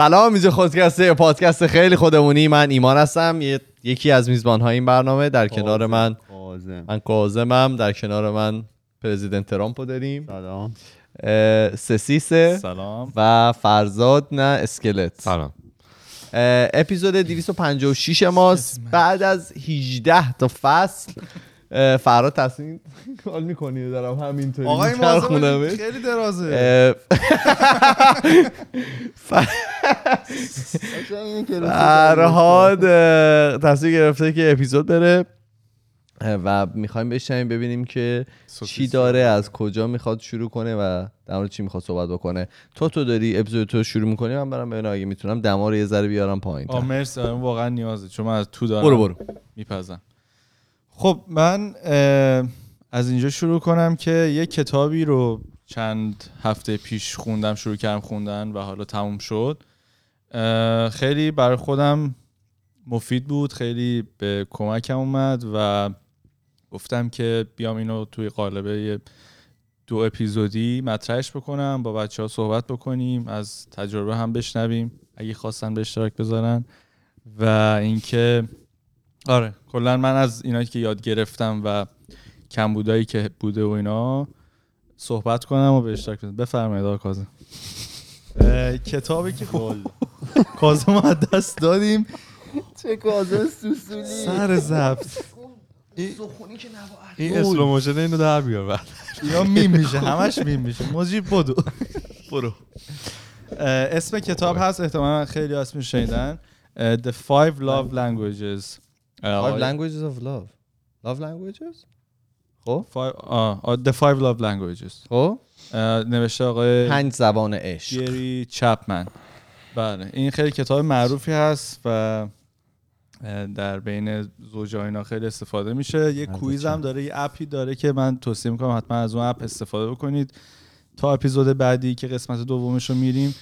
سلام اینجا خودکسته پادکست خیلی خودمونی. من ایمان هستم یکی از میزبان های این برنامه. در کنار من کاظم. من کاظمم در کنار من پرزیدنت ترامپ رو داریم. سلام. اه، سسیسه سلام. و فرزاد نه اسکلت. سلام. اه، اپیزود 256 ماست. بعد از 18 تا فصل اه، فراد تصمیم کال می‌کنی دارم همینطوری آقای. مازه خیلی درازه. فرهاد تصمیم گرفته که اپیزود بره. و می‌خوایم بشنویم ببینیم که چی داره از کجا می‌خواد شروع کنه و در مورد چی می‌خواد صحبت بکنه. تو تو داری اپیزود تو شروع می‌کنی؟ من برم ببینم اگه می‌تونم دما رو یه ذره بیارم پایین آه مرسی. واقعا نیازه. چون من از تو دارم برو برو. میپزم. خب من از اینجا شروع کنم که یه کتابی رو چند هفته پیش خوندم شروع کردم خوندن و حالا تموم شد. خیلی برای خودم مفید بود خیلی به کمکم اومد و گفتم که بیام اینو توی قالبه دو اپیزودی مطرحش بکنم با بچه ها صحبت بکنیم از تجربه هم بشنویم اگه خواستن به اشتراک بذارن. و اینکه آره. کلا من از اینایی که یاد گرفتم و کمبودایی که بوده و اینا صحبت کنم و به اشتراک بذارم بفرمایید آقا کاظم. کتابی که کاظم از دست دادیم. چه کاظم سوسولی. سر ضبط. این slow motion اینو در بیار بعد. اینا میم میشه همش میم میشه. مجیب بدو. برو. اسم کتاب هست احتمالا خیلی اسمش شنیدن The Five Love Languages. Five languages of love. Love languages? خب. The Five Love Languages. خب. نوشته آقای پنج زبان عشق. گری چپمن بله این خیلی کتاب معروفی هست و در بین زوجا اینا خیلی استفاده میشه. یه کویز هم داره یه اپی داره که من توصیه می‌کنم حتما از اون اپ استفاده بکنید. تا اپیزود بعدی که قسمت دومش رو میریم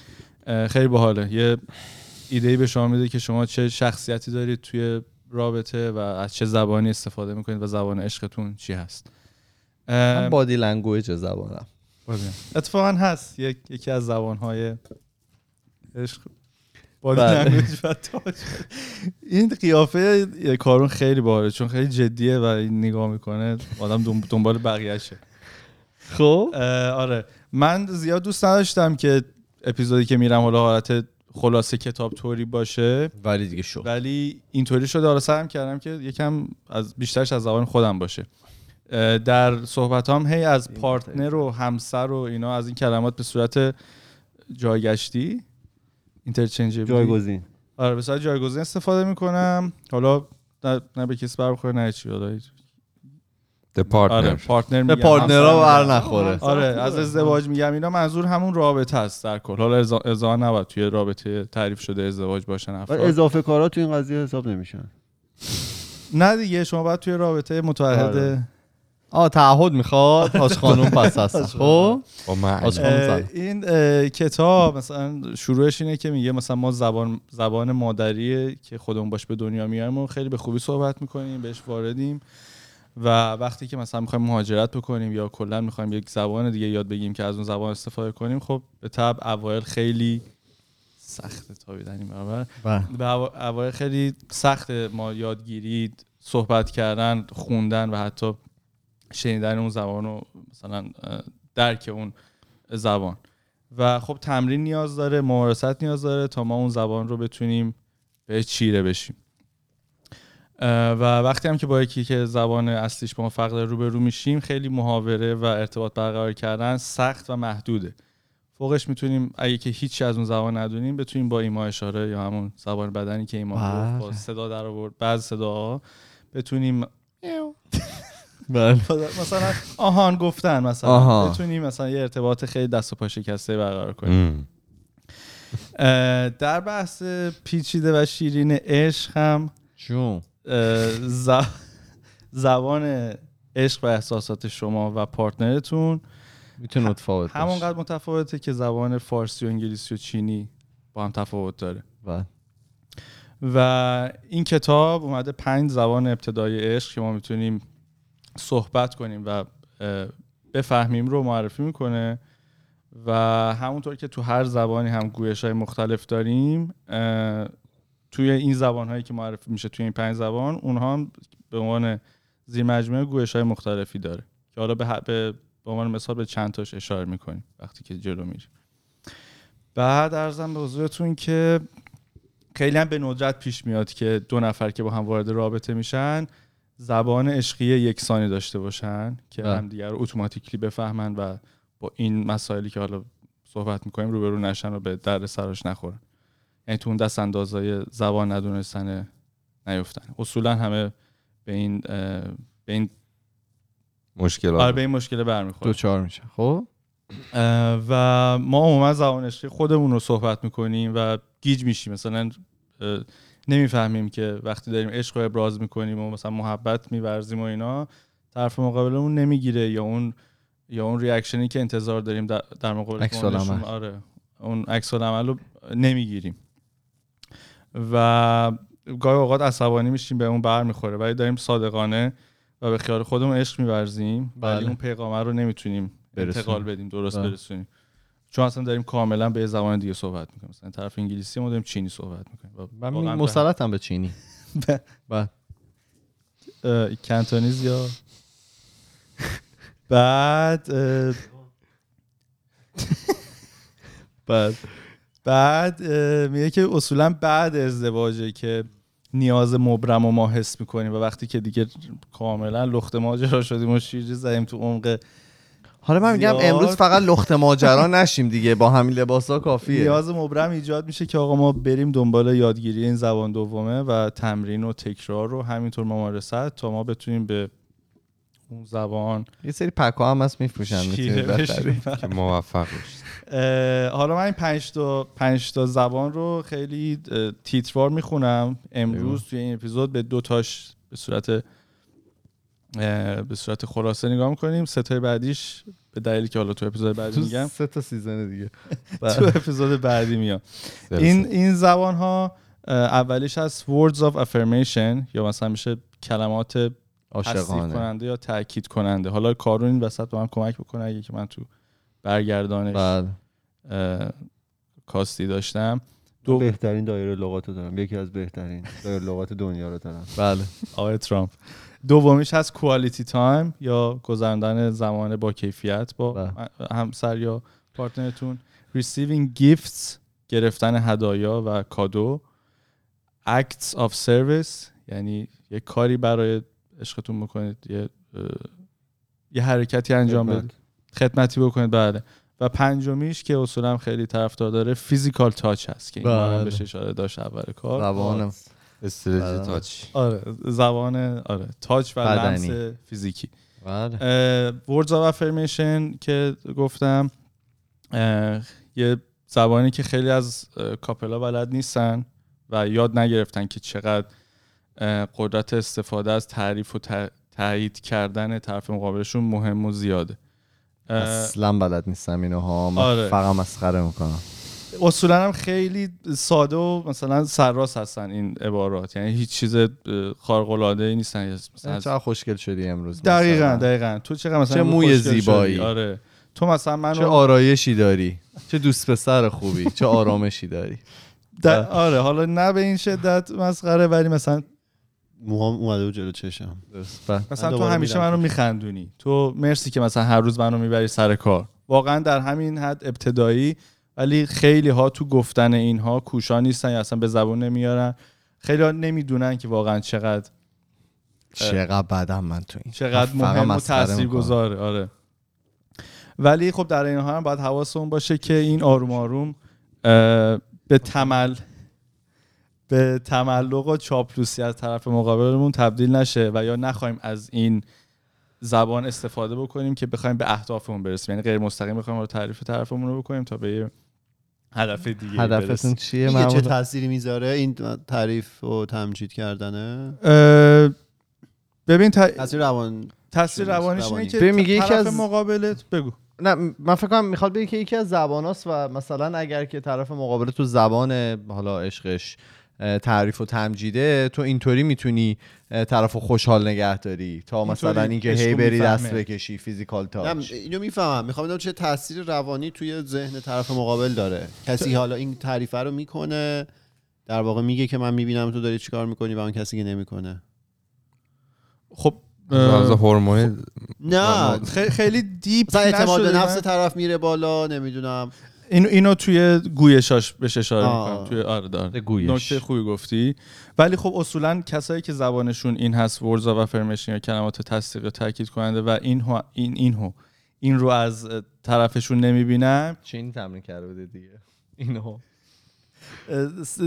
خیلی باحاله. یه ایده به شما میده که شما چه شخصیتی دارید توی رابطه و از چه زبانی استفاده می‌کنید و زبان عشقتون چی هست؟ من body language زبانم. اتفاقا هست. یک، یکی از زبانهای عشق body بله. language و touch. این قیافه کارون خیلی باحاله چون خیلی جدیه و نگاه می‌کنه آدم دنب- دنبال بقیهشه. خب؟ آره. من زیاد دوست نداشتم که اپیزودی که میرم حالا حالت خلاصه کتاب توری باشه. ولی دیگه شو. ولی اینطوری شده. حالا سعیم کردم که یکم از بیشترش از زبان خودم باشه. در صحبت هم هی از پارتنر و همسر و اینا از این کلمات به صورت جایگشتی اینترچنجبلی. جایگزین. آره به صورت جایگزین استفاده می‌کنم. حالا نه, نه به کسی برخوره نه چی The آره partner پارتنر به پارتنرها بر. نخوره. آره از ازدواج میگم اینا منظور همون رابطه است در کل. حالا ازا, ازا نباید توی رابطه تعریف شده ازدواج باشن افراد. اضافه کارا تو این قضیه حساب نمیشن. نه دیگه شما باید توی رابطه متعهد آره. آه تعهد می‌خواد؟ حاج خانوم پس هست خب. این کتاب مثلا شروعش اینه که میگه مثلا ما زبان زبان مادری که خودمون باش به دنیا میایم و خیلی به خوبی صحبت می‌کنیم بهش واردیم. و وقتی که مثلا می‌خوایم مهاجرت بکنیم یا کلا می‌خوایم یک زبان دیگه یاد بگیریم که از اون زبان استفاده کنیم خب به طب اوایل خیلی سخته تا این برابر. بله. به اوا- اوایل خیلی سخت ما یادگیری صحبت کردن خوندن و حتی شنیدن اون زبان و مثلا درک اون زبان. و خب تمرین نیاز داره ممارست نیاز داره تا ما اون زبان رو بتونیم به چیره بشیم. و وقتی هم که با یکی که زبان اصلیش با ما فرق داره روبرو میشیم خیلی محاوره و ارتباط برقرار کردن سخت و محدوده. فوقش می‌تونیم اگه که هیچی از اون زبان ندونیم بتونیم با ایما اشاره یا همون زبان بدنی که ایما گفت با بله. صدا در آورد بعض صداها بتونیم بله. مثلا آهان گفتن مثلا. آها. بتونیم مثلا یه ارتباط خیلی دست و پا شکسته برقرار کنیم. در بحث پیچیده و شیرین عشق هم جون. زبان عشق و احساسات شما و پارتنرتون. می‌تونه متفاوت باشه. همونقدر متفاوته که زبان فارسی و انگلیسی و چینی با هم تفاوت داره. بله. و این کتاب اومده پنج زبان ابتدایی عشق که ما می‌تونیم صحبت کنیم و بفهمیم رو معرفی می‌کنه. و همونطور که تو هر زبانی هم گویش های مختلف داریم توی این زبان هایی که معرفی میشه توی این پنج زبان اونها هم به عنوان زیر مجموعه گویش های مختلفی داره. که حالا به, به به عنوان مثال به چند تاش اشاره می‌کنیم وقتی که جلو میریم. بعد ارزم به حضورتون که خیلی هم به ندرت پیش میاد که دو نفر که با هم وارد رابطه میشن زبان عشقی یکسانی داشته باشن که بله. همدیگر رو اتوماتیکلی بفهمن و با این مسائلی که حالا صحبت می‌کنیم روبرو نشن و به درد سراش نخورن. یعنی تو اون دست اندازای زبان ندونستن نیفتن. اصولا همه به این به این مشکلات. آره به این مشکل برمیخوره. دوچار میشه. خب؟ و ما عموما زبان عشقی خودمون رو صحبت می‌کنیم و گیج میشیم. مثلا نمی‌فهمیم که وقتی داریم عشق رو ابراز می‌کنیم و مثلا محبت میورزیم و اینا طرف مقابلمون نمی‌گیره یا اون یا اون ریاکشنی که انتظار داریم در, مقابل عکس آره. اون عکس العمل رو نمی‌گیریم. و گاهی اوقات عصبانی میشیم به اون بر می‌خوره ولی داریم صادقانه و به خیال خودمون عشق میورزیم ولی بله. اون پیغامه رو نمی‌تونیم برسونیم. انتقال بدیم درست بله. برسونیم چون اصلا داریم کاملا به زبان دیگه صحبت می‌کنیم مثلا طرف انگلیسی ما داریم چینی صحبت می‌کنیم من مسلطم به چینی بله. کنتونیز یا بعد بعد بعد میگه که اصولا بعد ازدواجه که نیاز مبرم و ما حس می‌کنیم و وقتی که دیگه کاملا لخت ماجرا شدیم و شیرجه زدیم تو عمق حالا من میگم زیاد. امروز فقط لخت ماجرا نشیم دیگه با همین لباسا کافیه. نیاز مبرم ایجاد میشه که آقا ما بریم دنبال یادگیری این زبان دومه و تمرین و تکرار رو همینطور ممارست تا ما بتونیم به اون زبان یه سری پکا هم هست میفروشن می‌تونید موفق باشید. اه، حالا من این پنج تا پنج تا زبان رو خیلی تیتروار می‌خونم. امروز توی این اپیزود به دو تاش به صورت به صورت خلاصه نگاه می‌کنیم. سه تا بعدیش به دلیلی که حالا تو اپیزود بعدی میگم. سه تا سیزن دیگه. تو اپیزود بعدی میام. این این زبان ها اولیش هست words of affirmation یا مثلا میشه کلمات عاشقانه. کننده یا تاکید کننده. حالا کارون این وسط به من کمک بکنه اگه که من تو برگردانش. بله. کاستی داشتم. دو بهترین دایره لغات رو دارم. یکی از بهترین دایره لغات دنیا رو دارم. بله. آقای ترامپ. دومیش هست quality time یا گذراندن زمان با کیفیت با بله. همسر یا partner تون. Receiving gifts گرفتن هدایا و کادو. Acts of service یعنی یه کاری برای عشقتون بکنید یه یه حرکتی انجام. بدید. خدمتی بکنید بله. و پنجمیش که اصولا خیلی طرفدار داره فیزیکال تاچ هست که این بله. بهش اشاره داشت اول کار. زبانم استراتژی بله. تاچ. آره زبان آره تاچ و بدنی. لمس فیزیکی. بله. of affirmation که گفتم یه زبانی که خیلی از کاپلا بلد نیستن و یاد نگرفتن که چقدر قدرت استفاده از تعریف و تایید کردن طرف مقابلشون مهم و زیاده. اصلا بلد نیستم اینو ها. من آره. فقط مسخره می‌کنم. اصولا هم خیلی ساده و مثلا سرراست هستن این عبارات. یعنی هیچ چیز خارق العاده ای نیستن مثلا از- چقدر خوشگل شدی امروز دقیقا مثلا. دقیقا. تو چقدر مثلا چه موی. زیبایی. آره. تو مثلا منو چه آرایشی داری. چه دوست پسر خوبی. چه آرامشی داری. آره حالا نه به این شدت مسخره ولی مثلا موهام اومده بود جلو چشم. بله. مثلا من تو همیشه منو. میخندونی. تو مرسی که مثلا هر روز منو می‌بری سر کار. واقعا در همین حد ابتدایی ولی خیلی ها تو گفتن اینها کوشا نیستن یا اصلا به زبون نمیارن. خیلی ها نمی‌دونن که واقعا چقدر چقدر بدم من تو این. چقدر مهم و مسخره تاثیر می‌کنم. گذاره آره. ولی خب در این حال هم باید حواسمون باشه که این آروم آروم به تمل به تملق و چاپلوسی از طرف مقابلمون تبدیل نشه و یا نخوایم از این زبان استفاده بکنیم که بخوایم به اهدافمون برسیم یعنی غیر مستقیم بخوایم رو تعریف طرفمون رو بکنیم تا به یه هدف دیگه هدفتون چیه میگه چه تأثیری می‌ذاره این تعریف و تمجید کردنه ببین. تاثیر روان تاثیر روانیش اینه. که میگه یکی طرف از- مقابلت بگو نه من فکر کنم می‌خواد بگه که یکی از زباناست و مثلا اگر که طرف مقابل تو زبان حالا عشقش تعریف و تمجیده تو اینطوری می‌تونی طرف خوشحال نگه داری تا مثلا اینکه هی بری دست. بکشی فیزیکال تاچ اینو می‌فهمم. می‌خوام بدونم چه تاثیر روانی توی ذهن طرف مقابل داره. کسی حالا این تعریفه رو می‌کنه در واقع میگه که من می‌بینم تو داری چیکار می‌کنی و اون کسی که نمی‌کنه. خب از اه، هورمون نه خیلی دیپ مثلا اعتماد به نفس. طرف میره بالا نمی‌دونم. اینو اینو توی گویشاش بهش اشاره. می‌کنم توی آره داره. گویش. نکته خوبی گفتی. ولی خب اصولا کسایی که زبانشون این هست ورز و افرمیشن یا کلمات تصدیق و تاکید کننده و این هو این این هو این رو از طرفشون نمی‌بینن. چین تمرین کرده بوده دیگه. اینو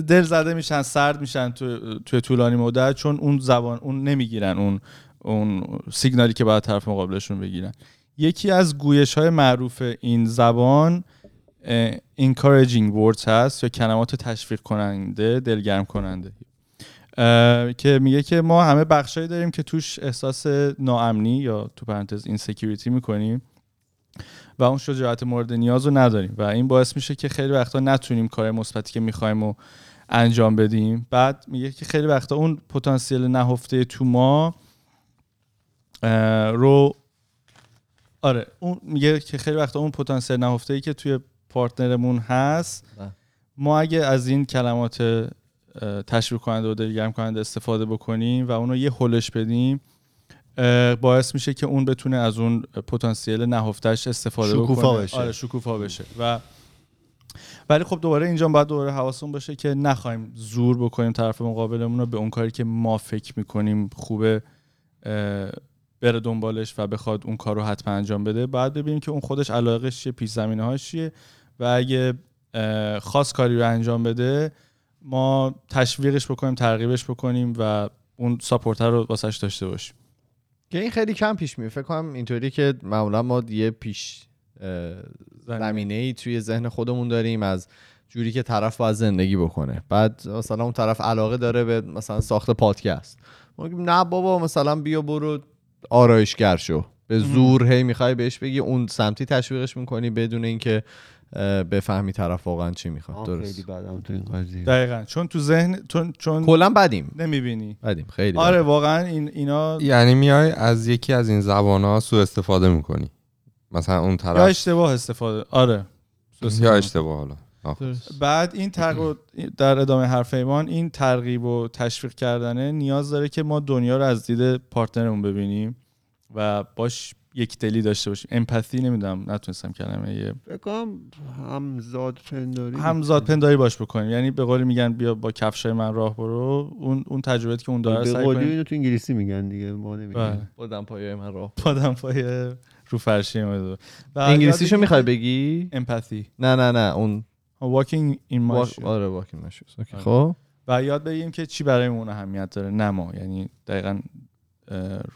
دل زده میشن سرد میشن توی, توی طولانی مدت چون اون زبان اون نمی‌گیرن اون اون سیگنالی که باید طرف مقابلشون بگیرن. یکی از گویش های معروف این زبان encouraging words هست یا کلمات تشویق کننده دلگرم کننده که میگه که ما همه بخشایی داریم که توش احساس ناامنی یا تو پرانتز insecurity می‌کنیم و اون شجاعت مورد نیاز رو نداریم. و این باعث میشه که خیلی وقتا نتونیم کار مثبتی که می‌خوایم رو انجام بدیم. بعد میگه که خیلی وقتا اون پتانسیل نهفته تو ما رو آره اون میگه که خیلی وقتا اون پتانسیل نهفته ای که توی پارتنرمون هست. بله. ما اگه از این کلمات تشویق کننده و دلگرم کننده استفاده بکنیم و اونو یه هلش بدیم باعث میشه که اون بتونه از اون پتانسیل نهفتش استفاده شکوفا بکنه. بشه. آره شکوفا بشه. و ولی خب دوباره اینجا باید دوباره حواسمون باشه که نخوایم زور بکنیم طرف مقابلمون رو به اون کاری که ما فکر می‌کنیم خوبه بره دنبالش و بخواد اون کار رو حتما انجام بده. بعد ببینیم که اون خودش علاقش چیه پیش زمینه هاش چیه. و اگه خاص کاری رو انجام بده ما تشویقش بکنیم ترغیبش بکنیم و اون ساپورتر رو واسش داشته باشیم. که این خیلی کم پیش میاد فکر کنم اینطوری که معمولا ما یه پیش زمینه. ای توی ذهن خودمون داریم از جوری که طرف باید زندگی بکنه. بعد مثلا اون طرف علاقه داره به مثلا ساخت پادکست. ما نه بابا مثلا بیا برو آرایشگر شو. به زور هی می‌خوای بهش بگی اون سمتی تشویقش می‌کنی بدون اینکه بفهمی طرف واقعا چی می‌خواد. درست. خیلی بدم تو این قضیه. دقیقا. چون تو ذهن چون, چون کلا بدیم. نمی‌بینی. بدیم. خیلی آره بدیم. واقعا این اینا یعنی میای از یکی از این زبان ها سوء استفاده می‌کنی. مثلا اون یا طرف اشتباه استفاده آره. یا اشتباه حالا. بعد این ترغیب در ادامه حرف ایمان این ترغیب و تشویق کردنه نیاز داره که ما دنیا رو از دید پارتنرمون ببینیم و باش یک دلی داشته باشیم امپاتی نمی‌دونم نتونستم کلمه یه کنم همزاد پنداری همزاد پنداری باش بکنیم. یعنی به قولی میگن بیا با کفشای من راه برو. اون اون تجربه که اون داره به سعی کنیم اینو تو انگلیسی میگن دیگه ما بله. نمیگیم بادم پایه من راه پادم پای رو فرشی و انگلیسیشو می‌خوای بگی؟ امپاتی. نه نه نه اون walking in my وا- shoes. آره واکینگ اوکی. آره. خب. و یاد بگیریم که چی برای اون اهمیت داره؟ نه ما. یعنی دقیقا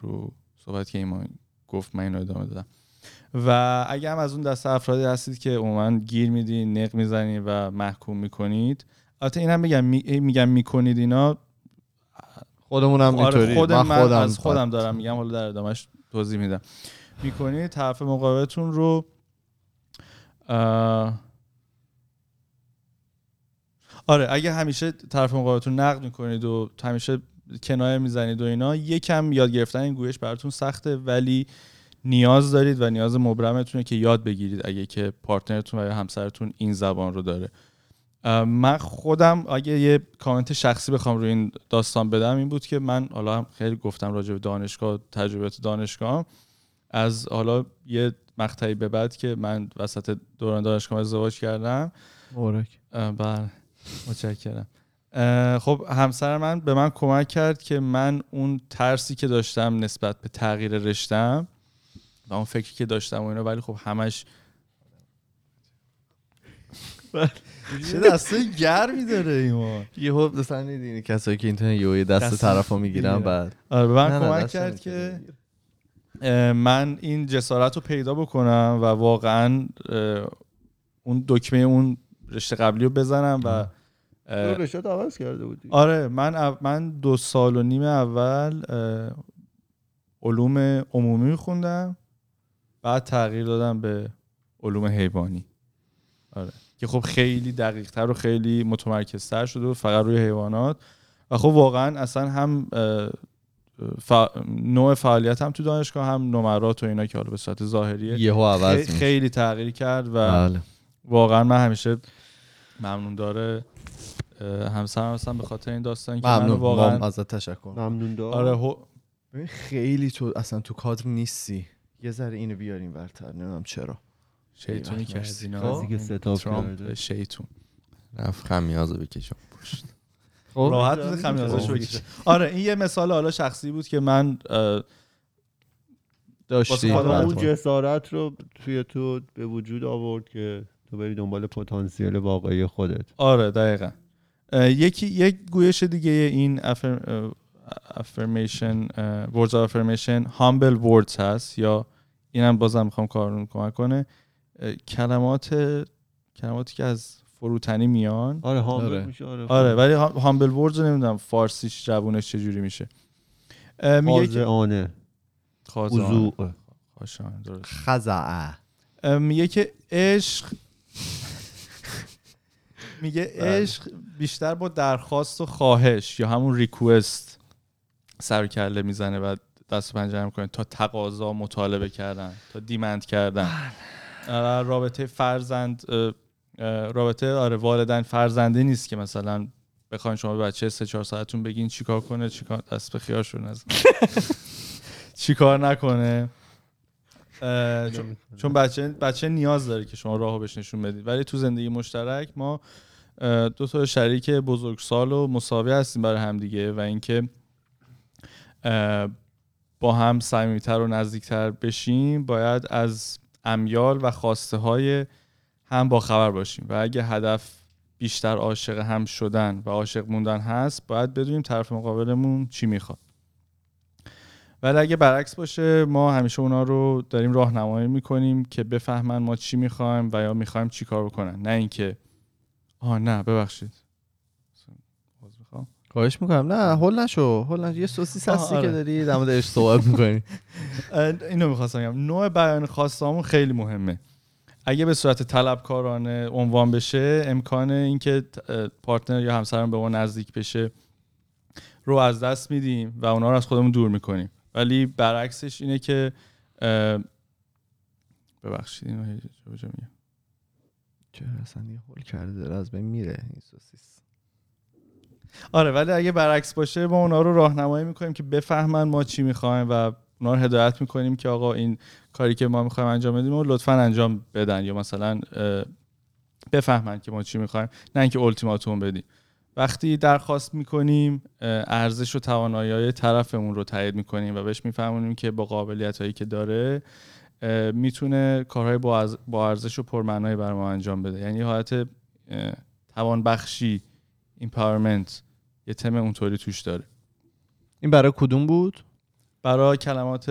رو صحبت که ایمان گفت من اینو ادامه دادم. و اگه هم از اون دسته افرادی هستید که عموما گیر میدین نق می‌زنید و محکوم می‌کنید. البته این هم میگم می- میگم می‌کنید اینا. خودمونم آره اینطوری. خود من, خودم از خودم دارم میگم حالا در ادامهش توضیح میدم. می‌کنید طرف مقابلتون رو آره اگه همیشه طرف مقابلتون نقد می‌کنید و همیشه کنایه می‌زنید و اینا یکم یاد گرفتن این گویش براتون سخته ولی نیاز دارید و نیاز مبرمتونه که یاد بگیرید اگه که پارتنرتون و یا همسرتون این زبان رو داره. من خودم اگه یه کامنت شخصی بخوام روی این داستان بدم این بود که من حالا هم خیلی گفتم راجع به دانشگاه تجربیات دانشگاه از حالا یه مقطعی به بعد که من وسط دوران دانشگاه ازدواج کردم. مبارک. بله. متشکرم. خب همسر من به من کمک کرد که من اون ترسی که داشتم نسبت به تغییر رشتم و اون فکری که داشتم و اینا ولی خب همش چه دسته گرمی داره ایمان یه حب مثلا دیدین کسایی که اینترنت یه دست دست طرفو می‌گیرن می‌گیرن. بعد. آره به من کمک کرد که من این جسارت رو پیدا بکنم و واقعا اون دکمه اون رشته قبلی رو بزنم و رشته عوض کرده بودی آره من من دو سال و نیم اول علوم عمومی خوندم بعد تغییر دادم به علوم حیوانی. آره. که خب خیلی دقیق تر و خیلی متمرکزتر شده و فقط روی حیوانات. و خب واقعا اصلا هم ف... نوع فعالیت هم تو دانشگاه هم نمرات و اینا که حالا به صورت ظاهریه یهو عوض خی- میشه. خیلی تغییر کرد و بله. واقعا من همیشه ممنون داره. همسرم هستم به خاطر این داستان که من واقعا ازت تشکر. ممنون دار آره هو- خیلی تو اصلا تو کادر نیستی. یه ذره اینو بیاریم برتر نمی‌دونم چرا. شیطونی. کرد خب. اینا ترامپ. شیطون. رفت خمیازه بکشم پشت خب. راحت بود خمیازش بکشه. آره این یه مثال حالا شخصی بود که من داشتی حتما. اون جسارت رو توی تو به وجود آورد که تو بری دنبال پتانسیل واقعی خودت. آره دقیقا. یکی یک گویش دیگه این افرمیشن words of affirmation humble words هست یا اینم بازم می‌خوام کارون کمک کنه. کلمات کلماتی که از فروتنی میان. آره حامل آره. میشه آره آره ولی هامبل وردز رو نمی‌دونم فارسیش جوونش چجوری میشه. میگه درست. خزعه میگه که عشق میگه عشق بیشتر با درخواست و خواهش یا همون ریکوست سر کله می‌زنه و دست و پنجه می‌کنه تا تقاضا مطالبه کردن تا دیمند کردن. آره، رابطه فرزند رابطه آره والدین فرزنده نیست که مثلا بخواین شما به بچه سه چهار ساعتون بگین چیکار کنه چیکار دست به خیار شو نزن. چیکار نکنه؟ چون- چون بچه بچه نیاز داره که شما راهو بهش نشون بدید. ولی تو زندگی مشترک ما دو تا شریک بزرگسال و مساوی هستیم برای همدیگه و اینکه با هم صمیمیتر و نزدیکتر بشیم باید از امیال و خواسته های هم با خبر باشیم. و اگه هدف بیشتر عاشق هم شدن و عاشق موندن هست باید بدونیم طرف مقابلمون چی می‌خواد. ولی اگه برعکس باشه ما همیشه اونا رو داریم راهنمایی می‌کنیم که بفهمن ما چی می‌خوایم و یا می‌خوایم چی کار بکنن. نه اینکه آه نه ببخشید. خواهش می‌کنم. نه هول نشو. هول نشو. یه سوسیس هستی آره. که داری در موردش صحبت می‌کنی. اینو می‌خواستم بگم. نوع بیان خواستهامون خیلی مهمه. اگه به صورت طلبکارانه عنوان بشه امکان اینکه پارتنر یا همسرم به ما نزدیک بشه رو از دست میدیم و اونا رو از خودمون دور می‌کنیم. ولی برعکسش اینه که ببخشید اینو هی جا جا میگم. چرا اصلا یه هول کرده داره از بین میره این سوسیس آره ولی اگه برعکس باشه ما اونا رو راهنمایی می‌کنیم که بفهمن ما چی می‌خوایم و اونا رو هدایت می‌کنیم که آقا این کاری که ما می‌خوایم انجام بدیم و لطفا انجام بدن یا مثلا بفهمن که ما چی می‌خوایم نه اینکه التیماتوم بدیم وقتی درخواست می‌کنیم ارزش و توانایی های طرفمون رو تایید می‌کنیم و بهش میفهمونیم که با قابلیت هایی که داره می‌تونه کارهای با ارزش و پرمعنایی بر ما انجام بده یعنی حالت اه، توانبخشی empowerment یه تم اونطوری توش داره این برای کدوم بود برای کلمات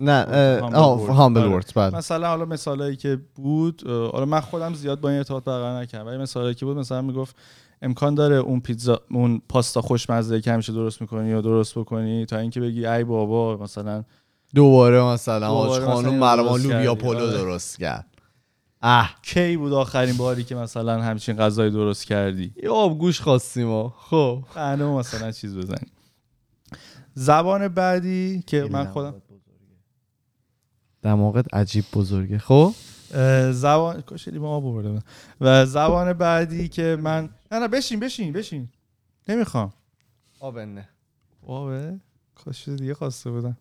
نه. هامبل آره. بله مثلا حالا مثالایی که بود حالا من خودم زیاد با این ارتباط برقرار نکردم ولی مثالایی که بود مثلا می‌گفت امکان داره اون پیتزا اون پاستا خوشمزه که همیشه درست می‌کنی یا درست بکنی تا اینکه بگی ای بابا مثلا دوباره مثلا دوباره آج ما درست لوبیا. پلو آره. درست کرد. اه کی بود آخرین باری که مثلا همچین غذایی درست کردی؟ یه آبگوش خواستیم ما خب. بهانه مثلا چیز بزنی زبان بعدی که من خودم دماغت عجیب بزرگه. خب. زبان کاش لیمو آب آورده. و زبان بعدی که من نه نه بشین بشین بشین. نمی‌خوام. آبنه آبه؟ کاش چیز دیگه خواسته بودم.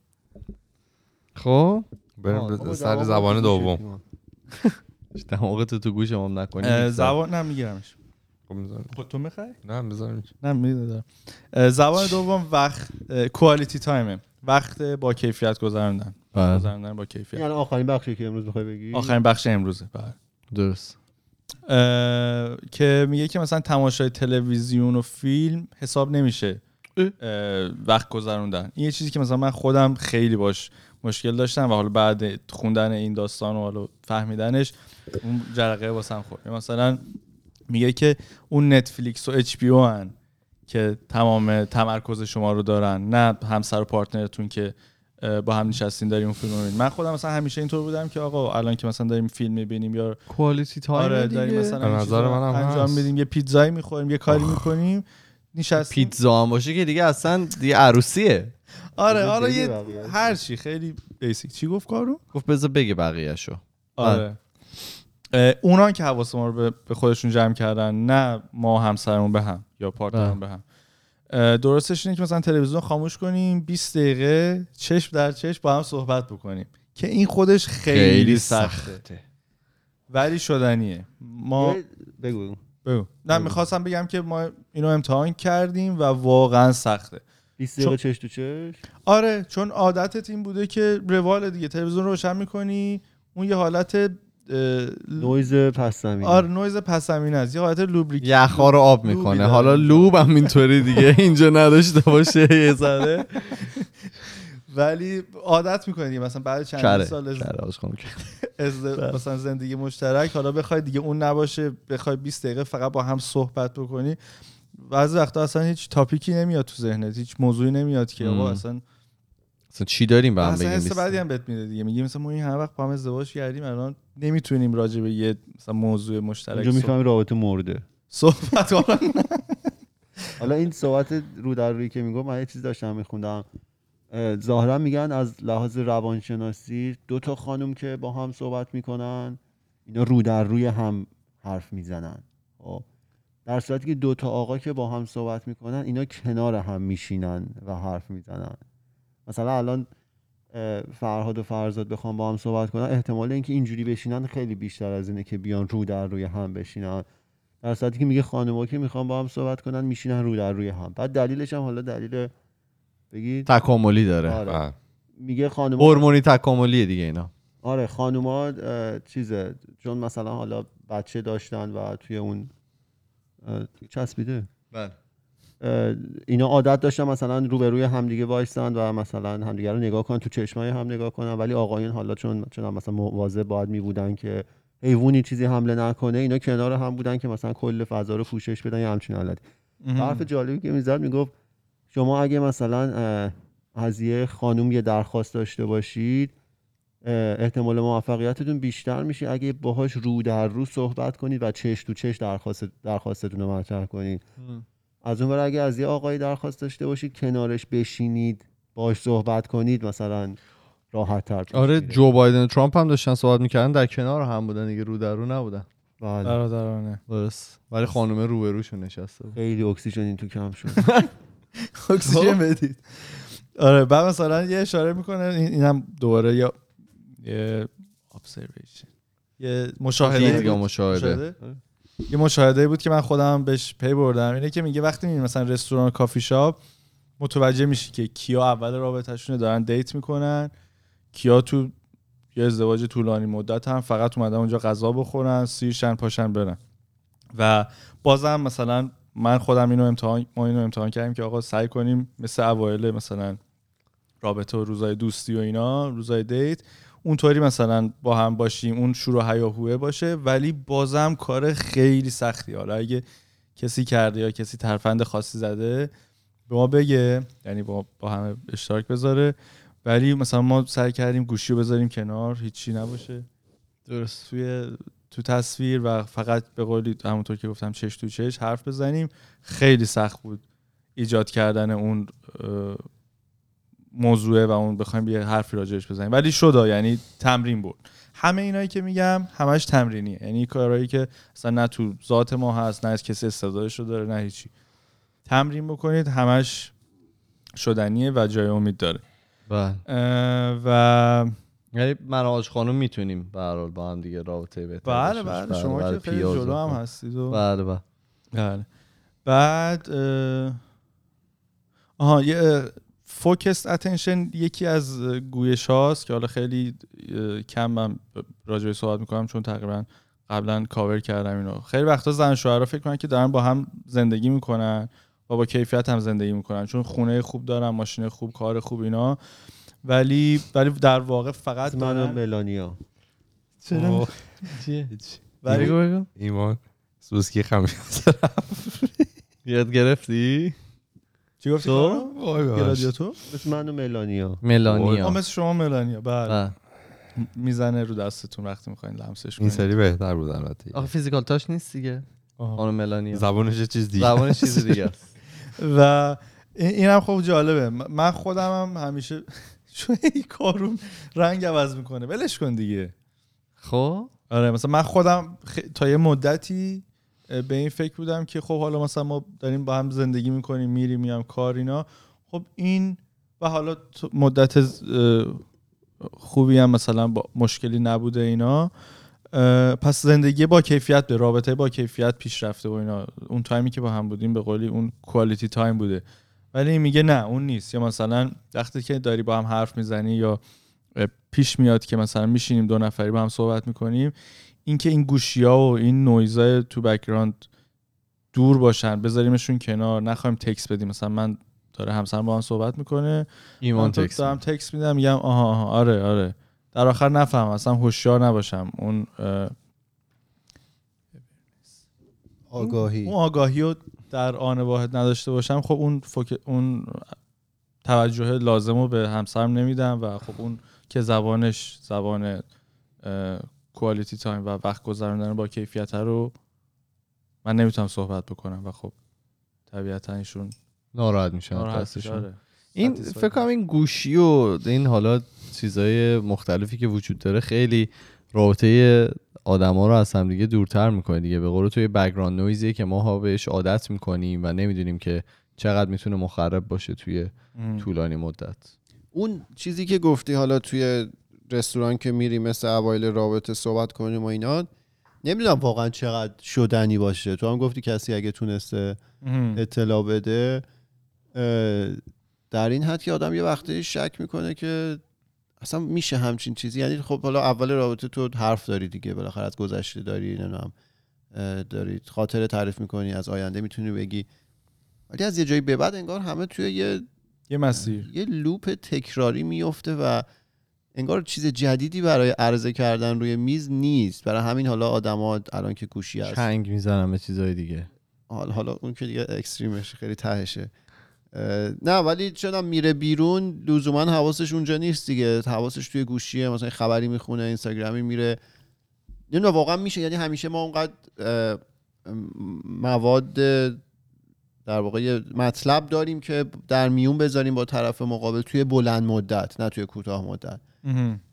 خب؟ بریم سر زبان دوم. ما. دماغت تو گوش هم نکنی. زبان نه میگیرمش. خب. خود تو می‌خوای؟ نه بذاریم نه می‌دونم زبان دوم وقت کوالیتی تایمه وقت با کیفیت گذراندن. بله. گذراندن با کیفیت. الان آخرین بخشی که امروز می‌خوای بگی؟ آخرین بخش امروزه بله. درست. اه، که میگه که مثلا تماشای تلویزیون و فیلم حساب نمیشه. وقت گذروندن این یه چیزی که مثلا من خودم خیلی باش مشکل داشتم و حالا بعد خوندن این داستان و حالا فهمیدنش اون جرقه واسم خورد. مثلا میگه که اون Netflix و HBO هن. که تمام تمرکز شما رو دارن نه همسر و partner تون که با هم نشستین داریم اون فیلم رو. من خودم مثلا همیشه اینطور بودم که آقا الان که مثلا داریم فیلم می‌بینیم یا quality time آره داریم مثلا نظر منم انجام هست. میدیم. یه پیتزایی می‌خوریم یه کاری می‌کنیم نشستیم. پیتزا هم باشه که دیگه اصلا دیگه عروسیه. آره آره یه. هر چی خیلی basic چی گفت کارو؟ گفت بذار بگه بقیه‌شو. آره. اه، اونا که حواس ما رو به- به خودشون جمع کردن نه ما همسرمون به هم. یا پارتنرمون به هم. درستش اینه که مثلا تلویزیون خاموش کنیم 20 دقیقه چشم در چشم با هم صحبت بکنیم که این خودش خیلی, سخته. ولی شدنیه. ما بگو. بگو. نه می‌خواستم بگم که ما اینو امتحان کردیم و واقعا سخته. 20 دقیقه چش تو چش آره چون عادتت این بوده که روال دیگه تلویزیون روشن می‌کنی اون یه حالت نویز پس زمینه آره نویز پس زمینه است. یه حالت lubricate یخها رو آب می‌کنه. حالا. lube هم اینطوری دیگه. اینجا نداشته باشه یه ذره. ولی عادت می‌کنی دیگه مثلا بعد چند کره سال از. از مثلا زندگی مشترک. حالا بخوای دیگه اون نباشه بخوای 20 دقیقه فقط با هم صحبت بکنی. بعضی وقتا اصلا هیچ تاپیکی نمیاد تو ذهنت. هیچ موضوعی نمیاد که آقا. اصلا اصلا چی داریم به هم اصلا بگیم؟ حس بعدی هم بهت میده دیگه. میگی مثلا ما این همه وقت با هم ازدواج کردیم الان نمی‌تونیم راجع به یه مثلا موضوع مشترک صحبت- می‌فهمی رابطه مرده. صحبت کنیم حالا این صحبت رو در روی که میگم من یه چیز داشتم میخوندم. ظاهرا میگن از لحاظ روانشناسی دو تا خانم که با هم صحبت می‌کنن اینا رو در روی هم حرف می‌زنن. خب. در صورتی که دو تا آقا که با هم صحبت می‌کنن اینا کنار هم میشینن و حرف می‌زنن. مثلا الان فرهاد و فرزاد بخوام با هم صحبت کنن احتمال اینکه اینجوری بشینن خیلی بیشتر از اینه که بیان رو در روی هم بشینن. در صورتی که میگه خانم‌ها که می‌خوان با هم صحبت کنن میشینن رو در روی هم. بعد دلیلش هم حالا دلیل بگید. تکاملی داره. آره. بله. میگه خانم‌ها هورمونی تکاملیه دیگه اینا. آره خانوما چیزه چون مثلا حالا بچه داشتن و توی اون چسبیده. بله. اینا عادت داشتن مثلا روبروی همدیگه وایسن و مثلا همدیگه رو نگاه کنن تو چشمای هم نگاه کنن. ولی آقایون حالا چون چون مثلا مواظب باید می بودن که حیوانی چیزی حمله نکنه اینا کنار هم بودن که مثلا کل فضا رو پوشش بدن یا همچین حالت حرف جالبی که می‌زد می‌گفت شما اگه مثلا از یه خانوم یه درخواست داشته باشید احتمال موفقیتتون بیشتر میشه اگه باهاش رو در رو صحبت کنید و چش تو چش درخواست درخواستتون رو مطرح کنید. از اون اگه از یه آقای درخواست داشته باشید کنارش بشینید باهاش صحبت کنید مثلا راحت تر آره. جو بایدن و ترامپ هم داشتن صحبت می‌کردن در کنار هم بودن دیگه رو در رو نبودن. بله. برادرانه درست. ولی خانومه روبروشون نشسته بود. خیلی اکسیژن این تو کم شد. اکسیژن بدید. آره بعد مثلا یه اشاره می‌کنه این اینم دوباره یا یه observation. یه مشاهده بود. مشاهده. یه مشاهده بود که من خودم بهش پی بردم. اینه که میگه وقتی میری مثلا رستوران کافی شاپ متوجه میشی که کیا اول رابطهشون دارن date می‌کنن. کیا تو یه ازدواج طولانی مدت هم فقط اومدن اونجا غذا بخورن سیرشن پاشن برن. و بازم مثلا من خودم اینو امتحان ما اینو امتحان کردیم که آقا سعی کنیم مثل اوایل مثلا رابطه و روزای دوستی و اینا روزای دیت اونطوری مثلا با هم باشیم اون شروع هیاهوه باشه ولی بازم کار خیلی سختی. حالا اگه کسی کرده یا کسی ترفند خاصی زده به ما بگه یعنی با, با همه اشتراک بذاره. ولی مثلا ما سعی کردیم گوشی رو بذاریم کنار هیچی نباشه. درست توی تو تصویر و فقط به قولی همونطور که گفتم چش تو چش حرف بزنیم. خیلی سخت بود ایجاد کردن اون موضوعه و اون بخوایم یه حرفی راجعش بزنیم. ولی شد یعنی تمرین بود همه اینایی که میگم همش تمرینیه. یعنی کارهایی که اصلا نه تو ذات ما هست نه از کسی استعدادش رو داره نه هیچی. تمرین بکنید همش شدنیه و جای امید داره. بله. و یعنی من حاج خانم می‌تونیم به هر حال با هم دیگه رابطه بهتر بله بله باشیم. شما بله، که خیلی جلو هم هستید و بله بله. بله. بعد آها یه focus attention یکی از گویش هاست که حالا خیلی کم من راجع بهش صحبت می‌کنم چون تقریبا قبلا کاور کردم اینو. خیلی وقتا زن شوهرها فکر کنن که دارن با هم زندگی می‌کنن و با کیفیت هم زندگی می‌کنن. چون خونه خوب دارن ماشین خوب کار خوب اینا. ولی ولی در واقع فقط من و دارن ملانیا. چرا؟ ولی ایمان سوسکی خمیازه یاد گرفتی؟ چی گفتی تو؟ گلادیاتور مثل من و ملانیا. آه، ملانیا مثل شما ملانیا. بله. بله. می‌زنه رو دستتون وقتی می‌خواین لمسش این کنید سری بهتر بود البته. آخه فیزیکال تاچ نیست دیگه. خانم ملانیا. زبانش چیز دیگه. زبانش چیز دیگه است. و این اینم خب جالبه. من خودم هم همیشه چون این کارون رنگ عوض می‌کنه. ولش کن دیگه. خب؟ آره مثلا من خودم خ- تا یه مدتی به این فکر بودم که خب حالا مثلا ما داریم با هم زندگی می‌کنیم میریم میام کار اینا. خب این و حالا مدت خوبی هم مثلا با مشکلی نبوده اینا. پس زندگی با کیفیت به رابطه با کیفیت پیش رفته و اینا. اون تایمی که با هم بودیم به قولی اون quality time بوده. ولی میگه نه اون نیست. یا مثلا وقتی که داری با هم حرف می‌زنی یا پیش میاد که مثلا میشینیم دو نفری با هم صحبت می‌کنیم اینکه این گوشی ها و این نویزای تو background دور باشن بذاریمشون کنار نخوایم تکس بدیم. مثلا من داره همسرم باهام صحبت می‌کنه همزمان text دارم تکس میدم میگم آها آها آره آره. در آخر نفهم اصلا هوشیار نباشم. اون اه، آگاهی. اون آگاهی رو در آن واحد نداشته باشم. خب اون foc... اون توجه لازم رو به همسرم نمیدم و خب اون که زبانش زبان quality time و وقت گذراندن با کیفیت رو من نمی‌تونم صحبت بکنم و خب طبیعتا ایشون ناراحت میشن ناراحت. آره. این Satisfied فکر کنم این گوشی و این حالا چیزای مختلفی که وجود داره خیلی رابطه آدما رو از همدیگه دورتر می‌کنه دیگه به قول توی background noise یه که ما ها بهش عادت می‌کنیم و نمی‌دونیم که چقدر می‌تونه مخرب باشه توی ام. طولانی مدت اون چیزی که گفتی حالا توی رستوران که میری مثل اوایل رابطه صحبت کنیم و اینا نمی‌دونم واقعا چقدر شدنی باشه. تو هم گفتی کسی اگه تونسته. اطلاع بده در این حد که آدم یه وقتی شک می‌کنه که اصلا میشه همچین چیزی. یعنی خب حالا اول رابطه تو حرف داری دیگه بالاخره از گذشته داری نمی‌دونم اه، داری خاطره تعریف می‌کنی از آینده می‌تونی بگی. ولی از یه جایی به بعد انگار همه توی یه یه مسیر. یه لوپ تکراری میفته و انگار چیز جدیدی برای عرضه کردن روی میز نیست. برای همین حالا آدما الان که گوشی هست. چنگ می‌زنم به چیزای دیگه. حالا حالا اون که دیگه اکستریمش خیلی تهشه. نه ولی چون میره بیرون لزوما حواسش اونجا نیست دیگه. حواسش توی گوشیه مثلا خبری می‌خونه اینستاگرامی میره. نمی‌دونم واقعا میشه. یعنی همیشه ما اونقدر مواد در واقع مطلب داریم که در میون بذاریم با طرف مقابل توی بلند مدت نه توی کوتاه مدت.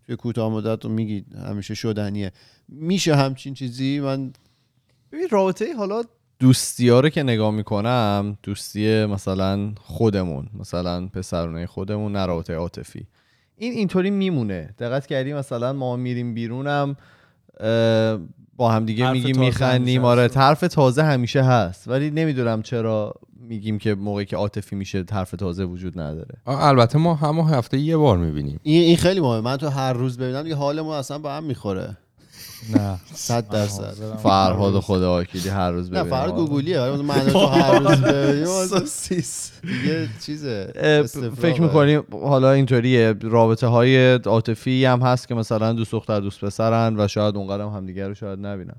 توی کوتاه مدت رو میگی همیشه شدنیه. میشه همچین چیزی؟ من ببین رابطه حالا دوستی ها رو که نگاه می‌کنم دوستی مثلا خودمون مثلا پسرونه خودمون نه رابطه عاطفی. این اینطوری میمونه. دقت کردی مثلا ما میریم بیرونم با هم دیگه میگیم میخندیم. آره. حرف تازه همیشه هست. ولی نمی‌دونم چرا میگیم که موقعی که عاطفی میشه حرف تازه وجود نداره. البته ما همه هفته یه بار می‌بینیم. این خیلی مهمه. من تو هر روز ببینم یه حال ما اصلا به هم می‌خوره. نه. صد درصد. فرهاد خدا وکیلی هر روز نه ببینم فرق آره. گوگلیه ولی من تو هر روز ببینیم یه چیزه. فکر می‌کنی حالا اینطوریه. رابطه های عاطفی هم هست که مثلا دوست دختر دوست پسرن و شاید اونقدر هم همدیگه رو شاید نبینن.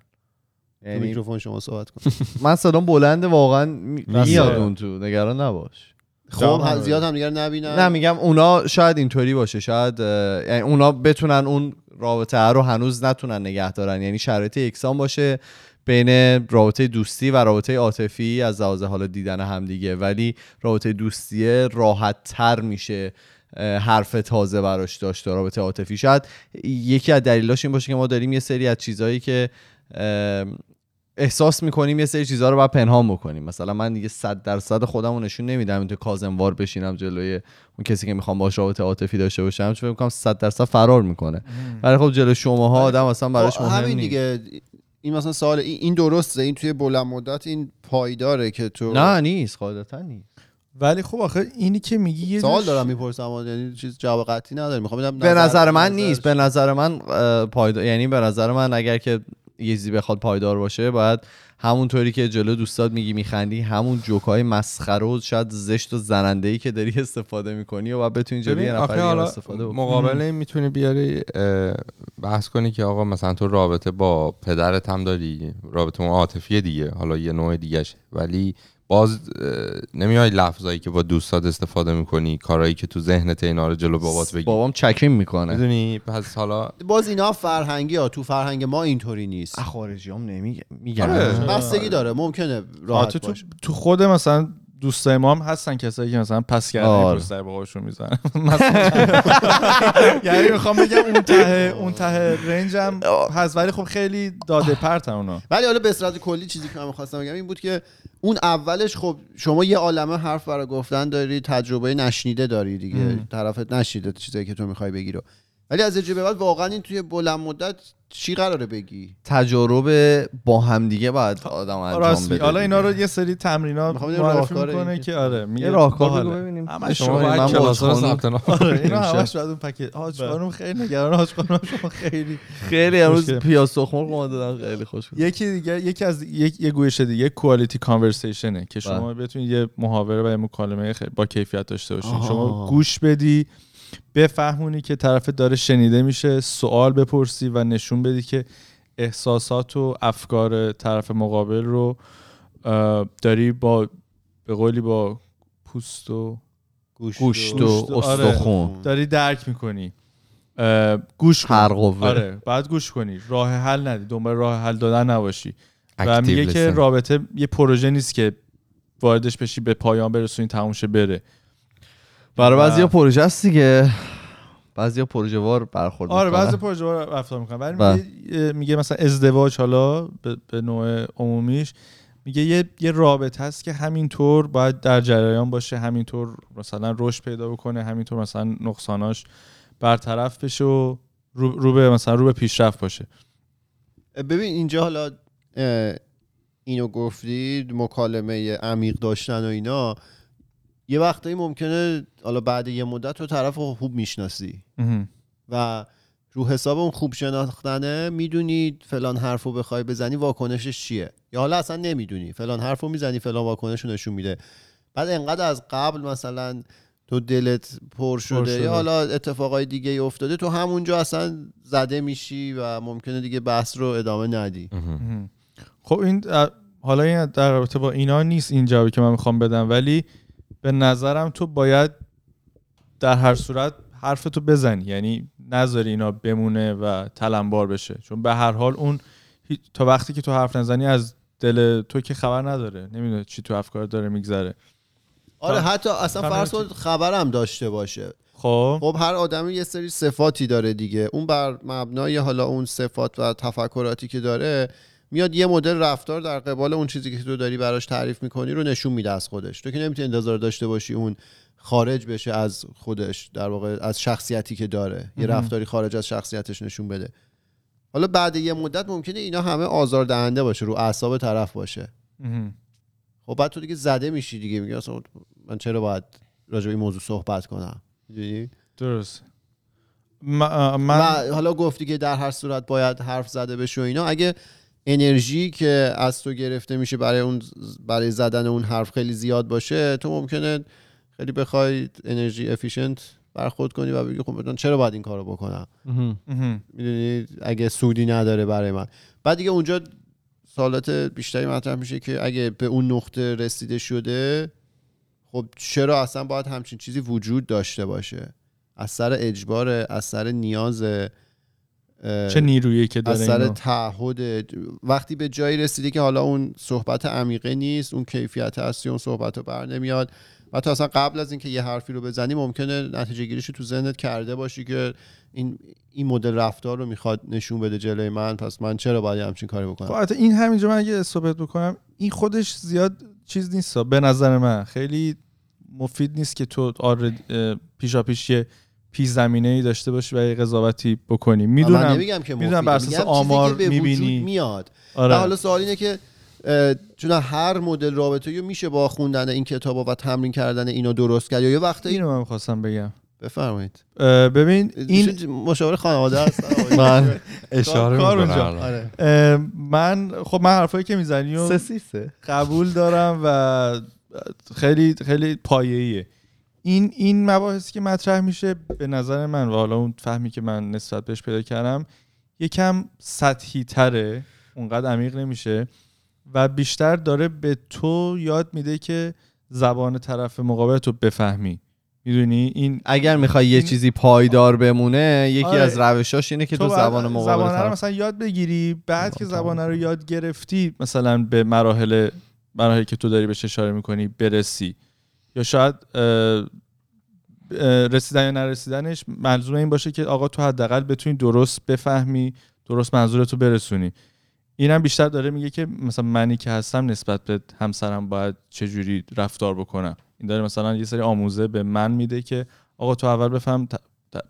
تو یعنی میکروفون شما صحبت کن. من صدام بلنده واقعا. میاد اون تو. نگران نباش. خب زیاد هم دیگر نبینن. نه میگم اونا شاید اینطوری باشه شاید یعنی اونا بتونن اون رابطه رو هنوز نتونن نگه دارن. یعنی شرایط یکسان باشه بین رابطه دوستی و رابطه عاطفی از لحاظ حالا دیدن همدیگه ولی رابطه دوستی راحت تر میشه حرف تازه براش داشت رابطه عاطفی. شاید یکی از دلیلاش این باشه که ما داریم یه سری از چیزهایی که احساس می‌کنیم یه سری چیزها رو باید پنهان بکنیم. مثلا من دیگه صد درصد خودم رو نشون نمیدم این تو کازنوار بشینم جلوی اون کسی که می‌خوام باش رابطه عاطفی داشته باشم چون می‌کنم صد درصد فرار می‌کنه. ولی خب جلو شماها آدم اصلا براش خب، مهم همین دیگه. این مثلا سوال این درسته. این توی بلند مدت این پایداره که تو نه نیست. قاعدتا نیست. ولی خب آخه اینی که میگی یه سوال دارم می‌پرسم یعنی چیز جواب قطعی نداره می‌خوام بدم به نظر من نیست. به نظر من پایدار یعنی به نظر من اگر که یه چیزی بخواد پایدار باشه باید همونطوری که جلو دوستات میگی میخندی همون جوکای مسخره و شاید زشت و زننده ای که داری استفاده می‌کنی و باید بتونی جلوی نفر دیگه استفاده بکنی. مقابل این می‌تونی بیاری بحث کنی که آقا مثلا تو رابطه با پدرت هم داری رابطه اون عاطفی دیگه حالا یه نوع دیگهش ولی باز نمیای لفظایی که با دوستات استفاده می‌کنی کارهایی که تو ذهنت اینا رو جلو بابات بگی. بابام چکین می‌کنه. می‌دونی؟ پس حالا باز اینا فرهنگی ها تو فرهنگ ما اینطوری نیست. خارجی هم نمیگن آره. بستگی داره ممکنه راحت تو, تو خود مثلا دوستای ما هم هستن کسایی که مثلا پس کردن آره. پشت سر باباشون می‌زنن یعنی می‌خوام بگم اون ته اون ته رنج هم هست ولی خب خیلی داده پرتن اونا. ولی حالا به صورت کلی چیزی که من خواستم بگم این بود که اون اولش خب شما یه عالمه حرف برای گفتن داری تجربه نشنیده داری دیگه. طرفت نشنیده چیزایی که تو می‌خوای بگی رو. ولی از اینجا به بعد واقعا این توی بلند مدت چی قراره بگی؟ تجارب با همدیگه باید آدم انجام راست بده. حالا اینا دیگه. رو یه سری یه معرفی می‌کنه که آره میگه راهکار ببینیم. همش شما من خانوم- ثبت نام آره اینا. همش بعد اون پکیج. حاج خانم خیلی نگران حاج خانم. شما خیلی خیلی امروز. پیاز سرخ ما دادن خیلی خوش بود یکی دیگه یکی از یک یه گویش دیگه کوالیتی کانورسیشنه که شما بتونید یه محاوره و یه مکالمه خیلی با کیفیت داشته باشین. شما گوش بدی. بفهمونی که طرف داره شنیده میشه سوال بپرسی و نشون بدی که احساسات و افکار طرف مقابل رو داری با به قولی با پوست و گوشت گوشت و- و آره. استخون داری درک می‌کنی. گوش کن. ترقوه آره بعد گوش کنی. راه حل ندی. دنبال راه حل دادن نباشی. و میگه که. رابطه یه پروژه نیست که واردش بشی به پایان برسونی تموم شه بره. برای بعضیا پروژه است دیگه. بعضیا پروژه وار برخورد آره. بعضی پروژه ها رفتار می‌کنن. ولی بله. میگه, میگه مثلا ازدواج حالا به, به نوع عمومیش. میگه یه, یه رابطه هست که همینطور باید در جریان باشه همینطور مثلا رشد پیدا بکنه همینطور مثلا نقصاناش برطرف بشه و رو, رو به مثلا رو به پیشرفت باشه. ببین اینجا حالا اینو گفتید مکالمه عمیق داشتن و اینا. یه وقتایی ممکنه حالا بعد یه مدت تو طرف رو خوب می‌شناسی. و رو حساب اون خوب شناختنه می‌دونی فلان حرف رو بخوای بزنی واکنشش چیه. یا حالا اصلا نمی‌دونی. فلان حرف رو می‌زنی فلان واکنش رو نشون میده. بعد انقدر از قبل مثلا تو دلت پر شده, شده. یا حالا اتفاقای دیگه ای افتاده تو همونجا اصلا زده میشی و ممکنه دیگه بحث رو ادامه ندی. خب این حالا این در رابطه با اینا نیست این جوابی که من می‌خوام بدم. ولی به نظرم تو باید در هر صورت حرفتو بزنی. یعنی نذاری اینا بمونه و تلمبار بشه. چون به هر حال اون تا وقتی که تو حرف نزنی از دل تو که خبر نداره. نمی‌دونه چی تو افکار داره میگذره. آره حتی اصلا فرض کن. خبرم داشته باشه. خب. خب هر آدمی یه سری صفاتی داره دیگه. اون بر مبنای حالا اون صفات و تفکراتی که داره میاد یه مدل رفتار در قبال اون چیزی که تو داری براش تعریف می‌کنی رو نشون میده از خودش. تو که نمی‌تونی انتظار داشته باشی اون خارج بشه از خودش در واقع از شخصیتی که داره. یه. رفتاری خارج از شخصیتش نشون بده. حالا بعد یه مدت ممکنه اینا همه آزار دهنده باشه رو اعصاب طرف باشه. خب بعد تو دیگه زده میشی دیگه میگه اصلا من چرا باید راجع به این موضوع صحبت کنم؟ درست. من, حالا گفتی که در هر صورت باید حرف زده بشه و اینا. اگه انرژی که از تو گرفته میشه برای اون برای زدن اون حرف خیلی زیاد باشه تو ممکنه خیلی بخوای انرژی افیشنت برخورد کنی و بگی خب مثلا چرا باید این کارو بکنم. می‌دونی؟ اگه سودی نداره برای من. بعد دیگه اونجا سوالات بیشتری مطرح میشه که اگه به اون نقطه رسیده شده خب چرا اصلا باید همچین چیزی وجود داشته باشه؟ از سر اجبار از سر نیاز چه نیرویی که داره اینو؟ تعهد وقتی به جایی رسیده که حالا اون صحبت عمیقه نیست اون کیفیت هستی اون صحبت رو بر نمیاد و تو اصلا قبل از اینکه یه حرفی رو بزنی ممکنه نتیجه گیریش رو تو ذهنت کرده باشی که این این مدل رفتار رو می‌خواد نشون بده جلوی من پس من چرا باید همچین کاری خب بکنم البته این همینجا من اگه صحبت بکنم این خودش زیاد چیز نیست به نظر من خیلی مفید نیست که تو آرد پیشا پیش یه پیش زمینه ای داشته باشی و یه قضاوتی بکنی. من می‌دونم نمیگم که می‌دونم. بر اساس آمار که به وجود می‌بینی. میاد. و آره حالا سوال اینه که چون هر مدل رابطه رو میشه با خوندن این کتابا و تمرین کردن اینو درست کرد. یا یه وقتی اینو من خواستم بگم. بفرمایید. ببین این مشاور خانواده هست؟ من اشاره کار اونجا. آره. من خب من حرفایی که می‌زنی و قبول دارم و خیلی خیلی پایه‌ایه. این این مباحثی که مطرح میشه به نظر من و حالا اون فهمی که من نسبت بهش پیدا کردم یکم سطحی تره اونقدر عمیق نمیشه و بیشتر داره به تو یاد میده که زبان طرف مقابل تو بفهمی می‌دونی این اگر می‌خوای یه چیزی پایدار بمونه یکی آره. از روشاش اینه که تو, باید زبان مقابل زبانه رو طرف- مثلا یاد بگیری بعد که. زبانه رو یاد گرفتی مثلا به مراحل مراحلی که تو داری بهش اشاره می‌کنی برسی یا شاید رسیدن یا نرسیدنش ملزوم این باشه که آقا تو حداقل بتونی درست بفهمی درست منظورتو برسونی. اینم بیشتر داره میگه که مثلا منی که هستم نسبت به همسرم باید چجوری رفتار بکنم. این داره مثلا یه سری آموزه به من میده که آقا تو اول بفهم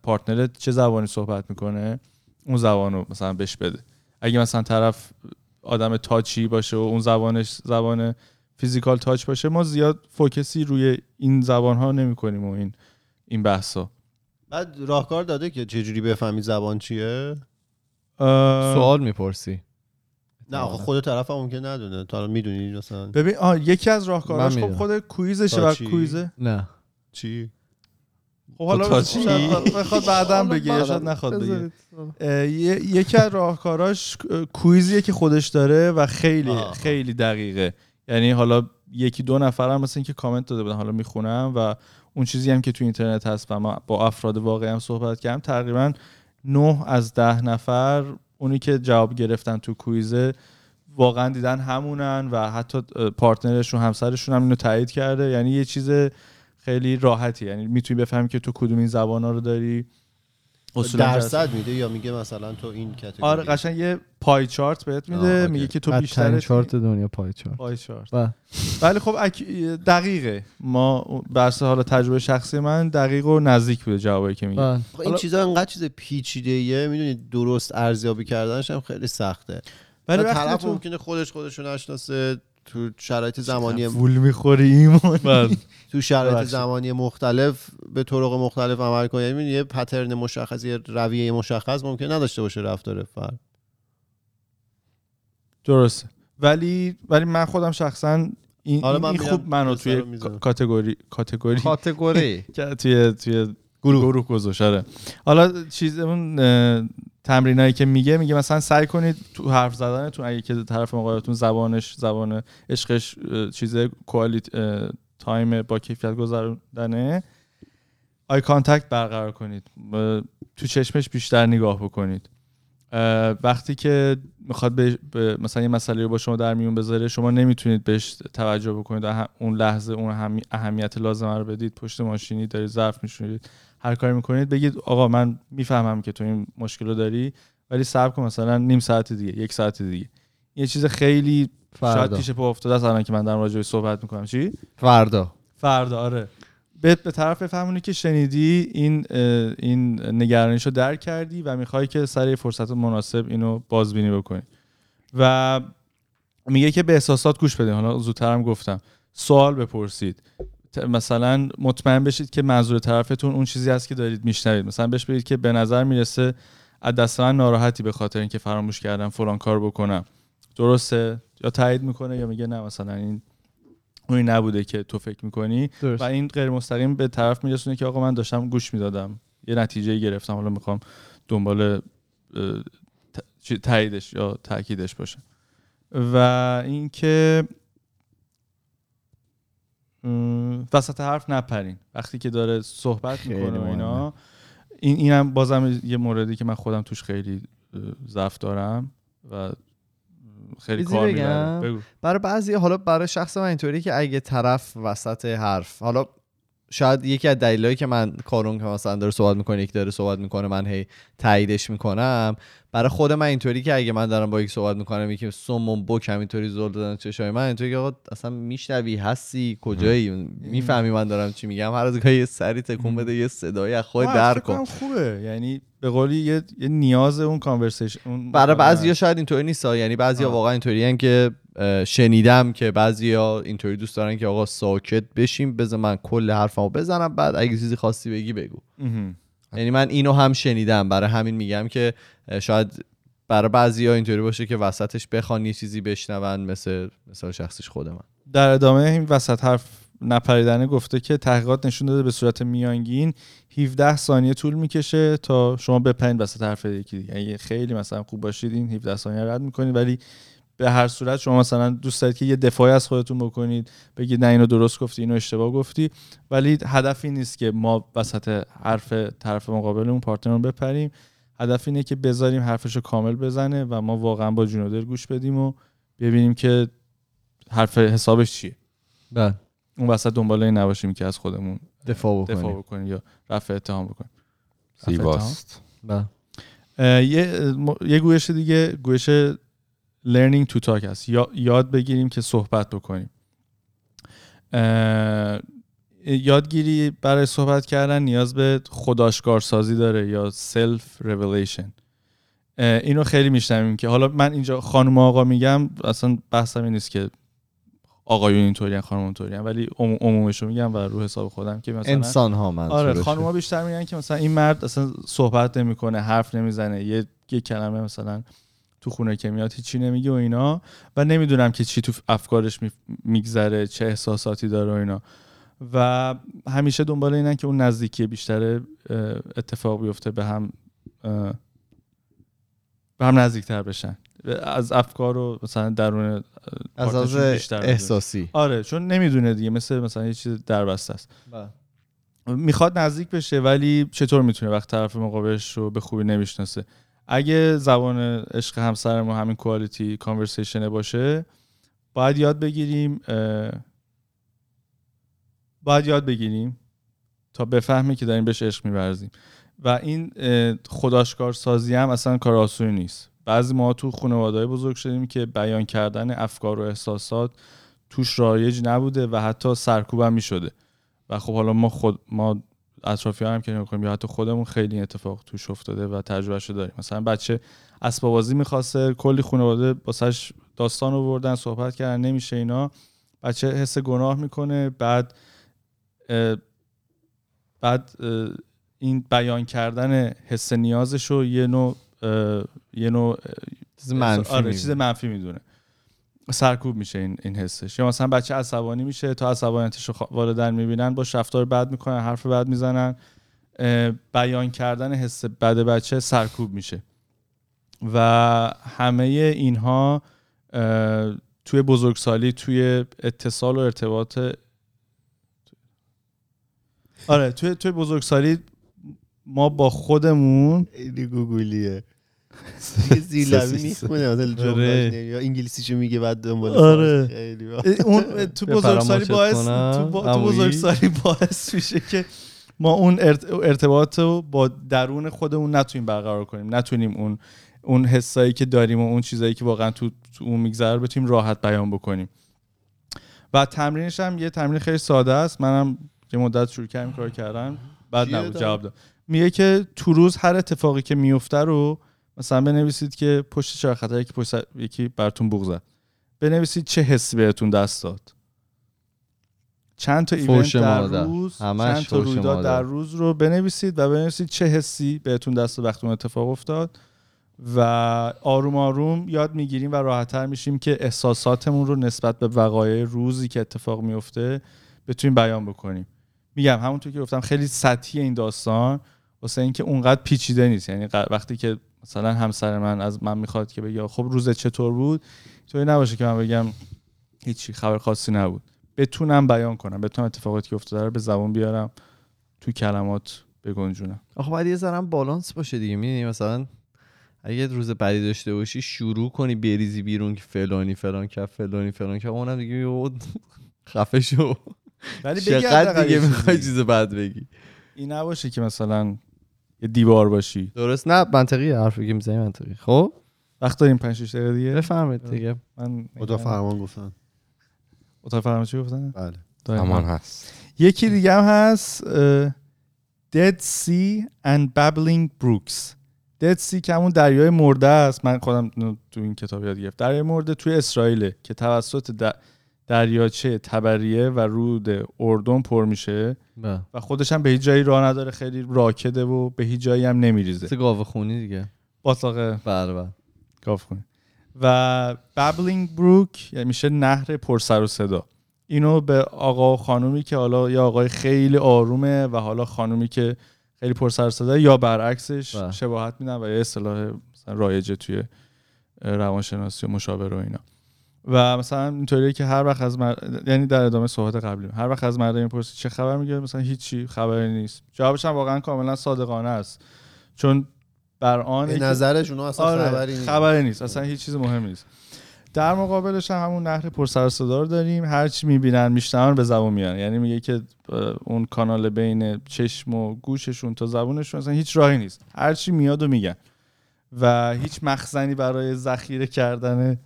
پارتنرت چه زبانی صحبت می‌کنه؟ اون زبانو مثلا بهش بده. اگه مثلا طرف آدم تاچی باشه و اون زبانش زبان فیزیکال تاچ باشه ما زیاد فوکسی روی این زبان ها نمی کنیم و این این بحثا. بعد راهکار داده که چجوری بفهمی زبان چیه؟ سوال می‌پرسی. نه آخه خود طرف هم ممکن ندونه. تا الان می‌دونی مثلا. ببین آه یکی از راهکاراش خب. خود کویزشه و. کویزه. نه. چی؟ خب حالا بخواد بعدم بگه یا شاید نخواد بگه. یکی از راهکاراش اه، کویزیه که خودش داره و خیلی آه. خیلی دقیقه. یعنی حالا یکی دو نفر هم مثل اینکه کامنت داده بودن حالا می‌خونم و اون چیزی هم که تو اینترنت هست و ما با افراد واقعی هم صحبت کردم تقریبا نه از ده نفر اونی که جواب گرفتن تو کویزه واقعا دیدن همونن و حتی پارتنرشون همسرشون هم اینو تایید کرده. یعنی یه چیز خیلی راحتی. یعنی می‌تونی بفهمی که تو کدوم این زبانا رو داری. درصد میده یا میگه مثلا تو این کاتگوری؟ آره قشنگ یه پای چارت بهت میده. میگه که تو بیشتر چارت دنیا پای چارت. پای چارت. و ولی خب دقیقه. ما برسه حالا تجربه شخصی من دقیق و نزدیک بوده جوابی که میگه و آخه این چیزا انقدر چیز پیچیده ایه می‌دونید درست ارزیابی کردنش هم خیلی سخته. ولی طرف تو ممکنه خودش خودشو نشناسه تو شرایط زمانی فول می‌خوری ایمان. تو شرایط. زمانی مختلف به طرق مختلف عمل کنه یعنی یه پترن مشخص یه رویه مشخص ممکن نداشته باشه رفتار فرد درسته ولی ولی من خودم شخصا این, این, من این خوب منو توی. کاتگوری کاتگوری کاتگوری که توی توی گروه گروه گذاشت آره. حالا چیز اون اه، تمرینایی که میگه میگه مثلا سعی کنید تو حرف زدنتون اگه که طرف مقابلتون زبانش زبان عشقش چیز quality time با کیفیت گذروندنه eye contact برقرار کنید. تو چشمش بیشتر نگاه بکنید. وقتی که می‌خواد به مثلا یه مسئله رو با شما در میون بذاره شما نمی‌تونید بهش توجه بکنید. اون لحظه اون اهمی- اهمیت لازمه رو بدید. پشت ماشینی دارید ظرف میشورید هر کاری می‌کنید بگید آقا من می‌فهمم که تو این مشکل رو داری ولی صبر کن مثلا نیم ساعت دیگه یک ساعت دیگه. یه چیز خیلی شاید فردا. پیش پا افتاده است الان که من دارم راجع بهش صحبت می‌کنم. چی؟ فردا. فردا آره. به به طرف بفهمونی که شنیدی این این نگرانیشو درک کردی و می‌خوای که سر یه فرصت مناسب اینو بازبینی بکنی. و میگه که به احساسات گوش بدین. حالا زودترم گفتم. سوال بپرسید. مثلا مطمئن بشید که منظور طرفتون اون چیزی هست که دارید میشنوید. مثلا بهش بگید که به نظر می‌رسه از دست من ناراحتی به خاطر اینکه فراموش کردم فلان کار بکنم. درسته؟ یا تایید می‌کنه یا میگه نه مثلا این اونی نبوده که تو فکر می‌کنی. درست. و این غیر مستقیم به طرف میرسونه که آقا من داشتم گوش می‌دادم. یه نتیجه گرفتم. حالا می‌خوام دنبال تاییدش یا تاکیدش باشه. و اینکه وسط حرف نپرین. وقتی که داره صحبت می‌کنه و اینا. این اینم بازم یه موردی که من خودم توش خیلی ضعف دارم و خیلی کار؟ می‌بره بگو برای بعضی حالا برای شخص من اینطوری که اگه طرف وسط حرف حالا شاید یکی از دلایلی که من کارون که مثلا داره صحبت می‌کنه یک داره صحبت می‌کنه من هی تاییدش می‌کنم برای خود من اینطوری که اگه من دارم با یک صحبت می‌کنم یکی سمون بک همینطوری زل دادن چشای من اینطوری که آقا اصلا میشنوی هستی کجایی؟ می‌فهمی من دارم چی میگم. هر از گاهی یه سری تکون بده یه صدایی از خود در کن. خوبه. یعنی به قولی یه, یه نیاز اون کانورسیشن برای بعضیا شاید اینطوری نیست یعنی بعضیا. واقعا اینطوری که شنیدم که بعضیا اینطوری دوست دارن که آقا ساکت بشیم بذار من کل حرفمو بزنم بعد اگه چیزی خواستی بگی بگو. یعنی من اینو هم شنیدم. برای همین میگم که شاید برای بعضیا اینطوری باشه که وسطش بخوان یه چیزی بشنون مثل مثال شخصیش خود من. در ادامه این وسط حرف نپریدنه گفته که تحقیقات نشون داده به صورت میانگین 17 ثانیه طول می‌کشه تا شما بپرید وسط حرف یکی دیگه. اگه خیلی مثلا خوب باشید این 17 ثانیه رد می‌کنید ولی به هر صورت شما مثلا دوست دارید که یه دفاعی از خودتون بکنید بگید نه اینو درست گفتی اینو اشتباه گفتی. ولی هدف این نیست که ما وسط حرف طرف مقابلمون پارتنرمون بپریم. هدف اینه که بذاریم حرفشو کامل بزنه و ما واقعا با جون دل گوش بدیم و ببینیم که حرف حسابش چیه. بله. اون وسط دنبال این نباشیم که از خودمون دفاع دفاع بکنیم بکنیم یا رفع اتهام بکنیم. رفع اتهام؟ زیباست بله یه م- یه گویش دیگه گویش learning to talk هست یا یاد بگیریم که صحبت بکنیم. یادگیری برای صحبت کردن نیاز به خودآشکار سازی داره یا self revelation اینو خیلی میشنویم که حالا من اینجا خانم آقا میگم اصلا بحثم این نیست که آقایون اینطوری خانم اونطوری ولی عمو- عمومش رو میگم و رو حساب خودم که مثلا انسان ها من آره خانوما بیشتر میگن که مثلا این مرد اصلا صحبت نمی‌کنه حرف نمی‌زنه یه یه کلمه مثلا تو خونه که میاد هیچی نمیگه و اینا. و نمی‌دونم که چی تو افکارش می- میگذره چه احساساتی داره و اینا. و همیشه دنبال اینن که اون نزدیکی بیشتر اتفاق بیفته به هم به هم نزدیکتر بشن. از افکار و مثلا درون از از بیشتر. احساسی. آره چون نمی‌دونه دیگه مثل مثلا یه چیز دربسته است. می‌خواد نزدیک بشه ولی چطور می‌تونه؟ وقت طرف مقابلش رو به خوبی نمی‌شناسه. اگه زبان عشق همسر ما همین کوالیتی کانورسیشنه باشه باید یاد بگیریم باید یاد بگیریم تا بفهمه که داریم بهش عشق میورزیم. و این اه، خودآشکار سازی هم اصلا کار آسونی نیست. بعضی ما تو خانواده بزرگ شدیم که بیان کردن افکار و احساسات توش رایج نبوده و حتی سرکوب هم می‌شده. و خب حالا ما خود ما اطرافی هم که نگاه یا حتی خودمون خیلی این اتفاق توش افتاده و تجربهشو داریم. مثلا بچه اسباب بازی می‌خواسته کلی خانواده واسش داستان آوردن صحبت کردن نمیشه اینا. بچه حس گناه می‌کنه بعد اه، بعد اه، این بیان کردن حس نیازش رو یه نوع یه نوع چیز منفی آره. چیز منفی می‌دونه. سرکوب میشه این این حسش. یا مثلا بچه عصبانی میشه تا عصبانیتش رو والدین می‌بینن با رفتار بد می‌کنن حرف بد می‌زنن بیان کردن حس بد بچه سرکوب میشه. و همه اینها توی بزرگسالی توی اتصال و ارتباط آره توی توی بزرگسالی ما با خودمون خیلی گوگلیه یه زیرلبی می‌خونه مثلا آره. جمله یا انگلیسیشو میگه بعد دنبال آره. خیلی اون تو بزرگسالی باعث تو, با- تو. بزرگسالی باعث میشه که ما اون ارت- ارتباط رو با درون خودمون نتونیم برقرار کنیم نتونیم اون اون حسایی که داریم و اون چیزایی که واقعا تو, تو اون میگذره بتونیم راحت بیان بکنیم و تمرینش هم یه تمرین خیلی ساده است منم یه مدت شروع کردم کار کردن بعد نبود؟ جواب داد میگه که تو روز هر اتفاقی که میفته رو مثلا بنویسید که پشت چرا خطر یکی پشت یکی براتون بوق زد بنویسید چه حسی بهتون دست داد. چند تا ایونت در. روز چند تا رویداد. در روز رو بنویسید و بنویسید چه حسی بهتون دست داد وقتی اون اتفاق افتاد. و آروم آروم یاد می‌گیریم و راحتتر میشیم که احساساتمون رو نسبت به وقایع روزی که اتفاق میفته بتونیم بیان بکنیم. میگم همونطور که گفتم خیلی سطحی این داستان واسه اینکه اونقدر پیچیده نیست. یعنی وقتی که مثلا همسر من از من می‌خواد که بگه خب روزت چطور بود؟ توی نباشه که من بگم هیچی خبر خاصی نبود. بتونم بیان کنم بتونم اتفاقاتی که افتاده رو به زبان بیارم تو کلمات بگنجونم. آخه باید یه ذره هم بالانس باشه دیگه می‌دونی؟ مثلا اگه روز بدی داشته باشی شروع کنی بریزی بیرون که فلانی فلان که فلانی فلان که اونم دیگه خفه شو. ولی چقدر دیگه می‌خوای چیز بد بگی؟ این نباشه که مثلا یه دیوار باشی. درست. نه منطقی حرفی که می‌زنی منطقی. خب؟ وقت داریم 5 6 دقیقه دیگه؟ بفهمید دیگه. من خدا فرمان گفتن. اتاق فرمان چی گفتن؟ بله. همان هست. یکی دیگه هم هست Dead Sea and Babbling Brooks. Dead Sea که همون دریای مرده است. من خودم تو این کتاب یاد گرفت دریای مرده توی اسرائیله که توسط دریاچه تبریه و رود اردن پر میشه بله. و خودش هم به هیچ جایی راه نداره خیلی راکده و به هیچ جایی هم نمیریزه. مثل گاوه خونی دیگه. باطلاق بله بله. گاف کنیم و بابلینگ بروک یعنی میشه نهر پر سر و صدا. اینو به آقا و خانومی که حالا یا آقای خیلی آرومه و حالا خانومی که خیلی پر سر و صدا یا برعکسش بله. شباهت میدن و یه اصطلاح رایجه توی روانشناسی و مشاور و اینا. و مثلا اینطوریه که هر وقت از مرد... یعنی در ادامه صحبت قبلی هر وقت از مرد می‌پرسی چه خبر میگه مثلا هیچی خبری نیست. جوابش هم واقعا کاملا صادقانه است. چون بر آن به نظرش اونا اصلا آره خبری نیست. خبری نیست. اصلا هیچ چیز مهم نیست. در مقابلش هم همون نهر پرسر و صدا رو داریم. هر چی می‌بینن میشنون به زبون میان. یعنی میگه که اون کانال بین چشم و گوششون تا زبونشون اصلا هیچ راهی نیست. هر چی میاد و میگن. و هیچ مخزنی برای ذخیره کردن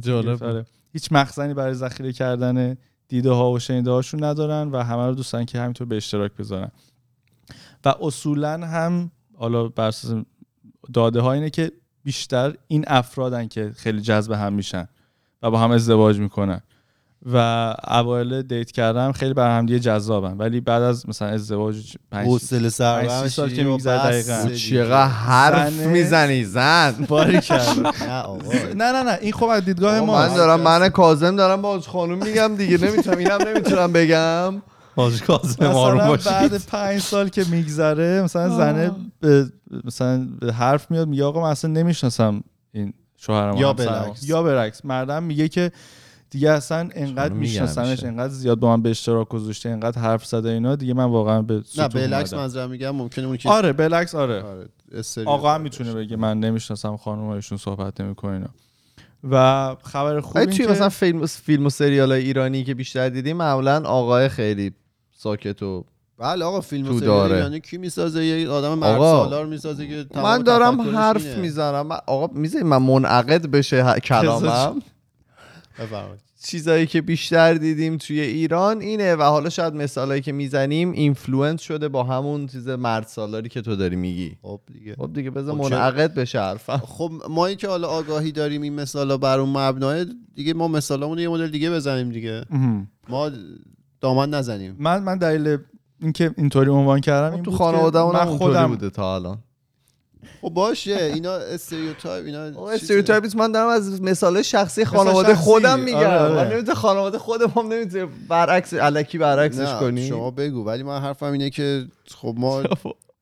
جالب؟ آره. هیچ مخزنی برای ذخیره کردن دیده ها و شنیده هاشون ندارن و همه رو دوستن که همینطور به اشتراک بذارن و اصولا هم حالا بر اساس داده ها اینه که بیشتر این افرادن که خیلی جذب هم میشن و با هم ازدواج می‌کنن و اوایل دیت کردن خیلی بر هم دیگه جذابن. ولی بعد از مثلا ازدواج پنج حوصله سر سال که میگذره دقیقاً. چقدر حرف زنه- می‌زنی زن. باری کرد. نه آقا. نه نه نه. این خب از دیدگاه ما. من دارم من کاظم دارم با خانوم میگم دیگه. نمی‌تونم اینم نمی‌تونم بگم. حاج کاظم آروم بعد پنج سال که میگذره مثلا زنه مثلا به حرف میاد میگه آقا من اصلا نمی‌شناسم این شوهرم یا. برعکس. یا برعکس. مردم میگه که دیگه اصلا انقدر میشناسمش. انقدر زیاد با من به اشتراک گذاشته انقدر حرف زده اینا دیگه من واقعا به نه بالعکس اومدم. منظورم میگم ممکنه اون که آره بالعکس آره آره، آقا هم می‌تونه بگه من نمی‌شناسم خانم ایشون صحبت نمی‌کنه اینا و خبر خوب توی که مثلا فیلم فیلم و سریال ایرانی که بیشتر دیدیم معمولا آقای خیلی ساکت و بله آقا فیلم و داره. سریال ایرانی کی می‌سازه یه آدم مرد آقا، سالار می‌سازه که من دارم حرف. می‌زنم من- آقا می‌زنی من منعقد بشه ه- کلامم. چیزایی که بیشتر دیدیم توی ایران اینه و حالا شاید مثالایی که می‌زنیم influence شده با همون چیز مرد سالاری که تو داری میگی. خب دیگه. خب دیگه بذار خب منعقد بشه حرفم. خب ما که حالا آگاهی داریم این مثالا بر اون مبنای دیگه ما مثالامون یه مدل دیگه بزنیم دیگه. ما دامن نزنیم. من من دلیل اینکه اینطوری عنوان کردم این تو خانواده‌مون من خودم بوده تا الان. خب باشه اینا stereotype اینا. stereotype من دارم از مثال شخصی خانواده شخصی. خودم میگم آره، آره. من نمی‌تونم خانواده خودم هم نمی‌تونم برعکس الکی برعکسش کنی شما بگو ولی من حرفم اینه که خب ما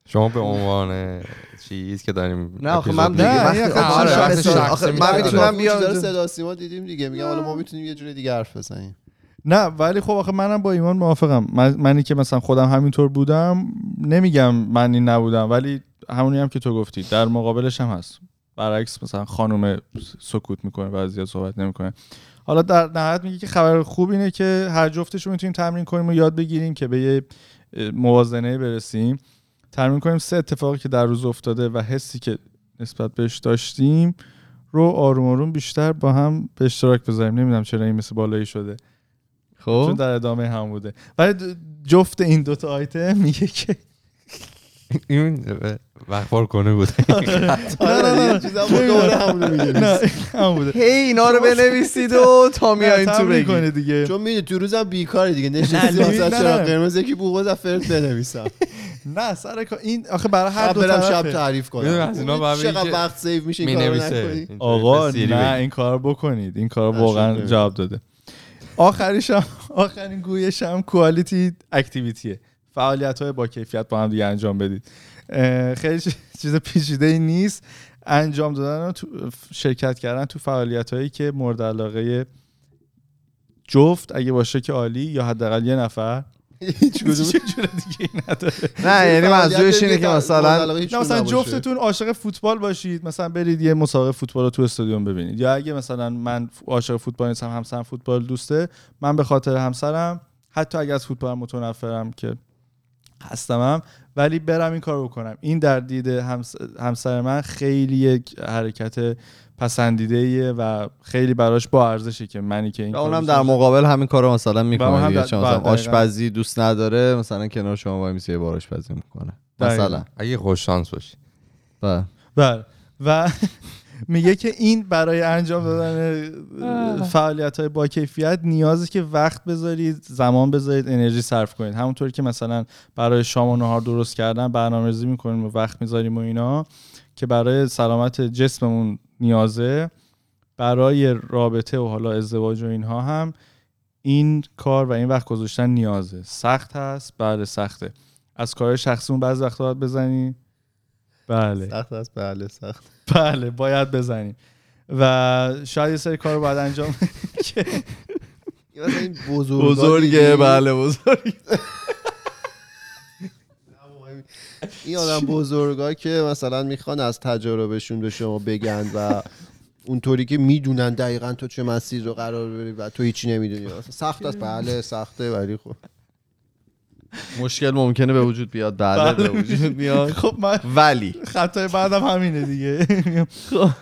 شما به عنوان چیز که داریم نه آخه من دیگه نه، وقتی خب من آره، من. می‌تونم بیام بیام صدا سیما دیدیم دیگه میگم حالا ما می‌تونیم یه جوری دیگه حرف بزنیم نه ولی خب آخه منم با ایمان موافقم من منی که مثلا خودم همینطور بودم نمیگم من این نبودم ولی همونی هم که تو گفتی در مقابلش هم هست. برعکس مثلا خانم سکوت می‌کنه و زیاد صحبت نمی‌کنه. حالا در نهایت میگه که خبر خوب اینه که هر جفتش رو می‌تونیم تمرین کنیم و یاد بگیریم که به یه موازنه برسیم. تمرین کنیم سه اتفاقی که در روز افتاده و حسی که نسبت بهش داشتیم رو آروم آروم بیشتر با هم به اشتراک بذاریم. نمی‌دونم چرا این مثل بالایی شده. چون خب در ادامه هم بوده. ولی جفت این دوتا آیتم میگه که این وقفار کنه بود. نه نه نه. چیزا ما دوباره همونو میگیم نه هم بوده هی اینا رو بنویسید و تا میایین تو بگید دیگه. چون می‌دونی تو روزم بیکاری دیگه. نشستی نه، واسه نه، چرا؟ نه. قرمز یکی بوق بزن فرد بنویسم. نه سر کار. این آخه برای هر دو برم شب تعریف کنم. چقدر وقت save میشه می این کارو نکنی. آقا نه این کار بکنید. این کار نه، واقعا جواب داده. آخریش هم آخرین گویش هم quality activity ه فعالیت های با کیفیت با هم دیگه انجام بدید. خیلی چیز- پیچیده ای نیست. انجام دادن و تو شرکت کردن تو فعالیت هایی که مورد علاقه جفت اگه باشه که عالی یا حداقل یه نفر. هیچ کدوم. دیگه نداره. نه یعنی منظورش اینه که مثلا مثلا. جفتتون عاشق فوتبال باشید مثلا برید یه مسابقه فوتبال رو تو استادیوم ببینید. یا اگه مثلا من عاشق فوتبال نیستم همسرم فوتبال دوسته من به خاطر همسرم حتی اگه از فوتبال متنفرم که هستمم ولی برم این کار بکنم این در دید همس- همسر من خیلی یک حرکت پسندیده ایه و خیلی براش با ارزشه که منی که این اونم در. مقابل همین کارو مثلا می‌کنه هم دیگه چون بله، مثلا. آشپزی دوست نداره مثلا کنار شما وای میسه یه بار آشپزی می‌کنه. مثلا اگه خوش شانس باشی بله. بله و میگه که این برای انجام دادن فعالیت های با کیفیت نیازی که وقت بذارید زمان بذارید انرژی صرف کنید. همونطوری که مثلا برای شام و نهار درست کردن برنامه‌ریزی می‌کنیم و وقت می‌ذاریم و اینا که برای سلامت جسممون نیازه. برای رابطه و حالا ازدواج و اینها هم این کار و این وقت گذاشتن نیازه. سخت هست؟ بله سخته. از کار شخصیمون بعضی وقتا باید بزنی؟ بله. سخت است بله سخت. بله باید بزنیم. و شاید یه سری کار رو باید انجام که مثلا این بزرگا بزرگه؟ بله بزرگ این آدم بزرگا که مثلا می‌خوان از تجاربشون به شما بگن و اونطوری که می‌دونن دقیقا تو چه مسیر رو قرار بری و تو هیچی نمی‌دونی. سخت است. بله سخته ولی خب. مشکل ممکنه به وجود بیاد. بله به وجود بیاد. خب من ولی. خطای بعدم همینه دیگه.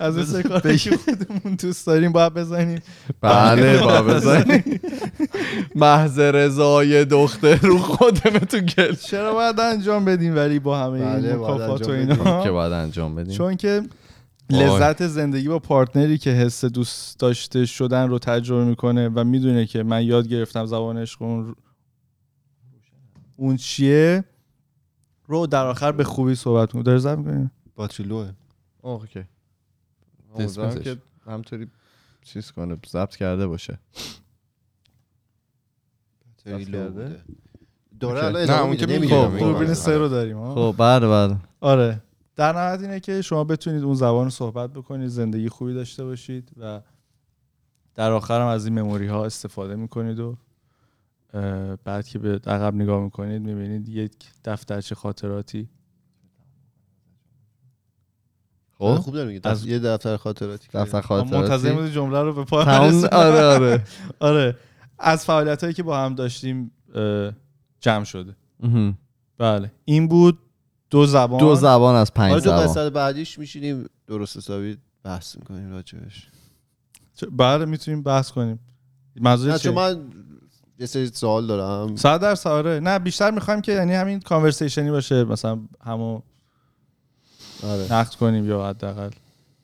از این کاری که خودمون دوست داریم باید بزنیم. بله با بزنی محض رضای دختر رو خودمه تو گل. چرا باید انجام بدیم ولی با همه بله، این باید مکافات و اینا؟ که باید انجام بدیم. چون که. لذت زندگی با پارتنری که حس دوست داشته شدن رو تجربه می‌کنه و می‌دونه که من یاد گرفتم زبان عشق اون چیه؟ رو در آخر به خوبی صحبت کنه داره زب می‌کنیم باتری لوه اوکی. که همطوری چیز کنه ضبط کرده باشه. باتری لو؟ بوده. داره. الان نه، اون که. میگم. دوربین سه رو داریم ها خب بله بله. آره. در نهایت اینه که شما بتونید اون زبان رو صحبت بکنید زندگی خوبی داشته باشید و در آخر هم از این مموری ها استفاده می‌کنید و بعد که به عقب نگاه می‌کنید می‌بینید یک دفترچه خاطراتی. آره، خب خوب داره میگه از- یه دفتر خاطراتی دفتر منتظر خاطراتی. بودی جمله رو به برسونم. آره آره. آره. از فعالیت هایی که با هم داشتیم جمع شده. بله. این بود دو زبان. دو زبان از پنج زبان. قسمت بعدیش میشینیم درست حسابی بحث می‌کنیم راجبش. بله می‌تونیم بحث کنیم. منظور نه چیه؟ چون من یه سری سوال دارم. صد درصد آره. نه بیشتر می‌خوایم که یعنی همین کانورسیشنی باشه مثلا همو آره. نقد کنیم یا حداقل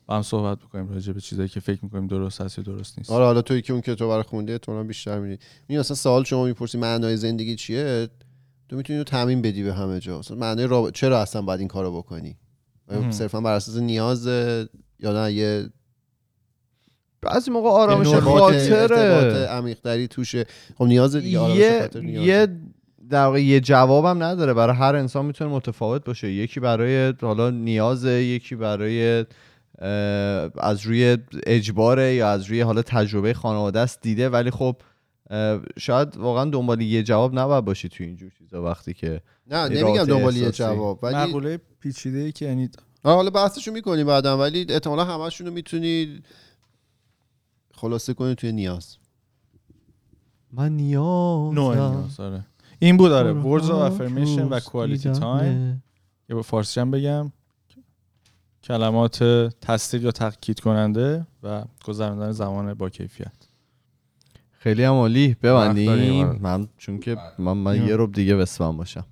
با هم صحبت بکنیم راجع به چیزایی که فکر می‌کنیم درست هست یا درست نیست. آره حالا توی که اون که تو برای خونده تو بیشتر میدی می مثلا سوال شما می‌پرسی معنای زندگی چیه؟ تو می‌تونی رو تعمین بدی به همه جا. مثلا معنای راب... چرا اصلا باید این کارو بکنی. صرفا بر اساس نیاز یا نه؟ یه بعضی موقع آرامش خاطره. عمیق‌تری توشه. خب نیاز دیگه آرامش یه خاطر نیازه. یه در واقع یه جوابم نداره. برای هر انسان می‌تونه متفاوت باشه. یکی برای حالا نیازه یکی برای از روی اجباره یا از روی حالا تجربه خانواده است دیده. ولی خب شاید واقعا دنبال یه جواب نباید باشی تو اینجور چیزا وقتی که نه نمیگم دنبال یه. جواب ولی مقوله پیچیده ای که یعنی آره، حالا بحثشو می‌کنیم بعدا ولی احتمالا همشون رو می‌تونی خلاصه کنی توی نیاز. من نیاز نوع نیاز آره. این بود آره. words of affirmation و quality time. یه با فارسی هم بگم. کلمات تصدیق یا تاکید کننده و گذراندن زمان با کیفیت. خیلی هم عالی. ببندیم. آره. من چون که من, من یه روب دیگه وسفم باشم.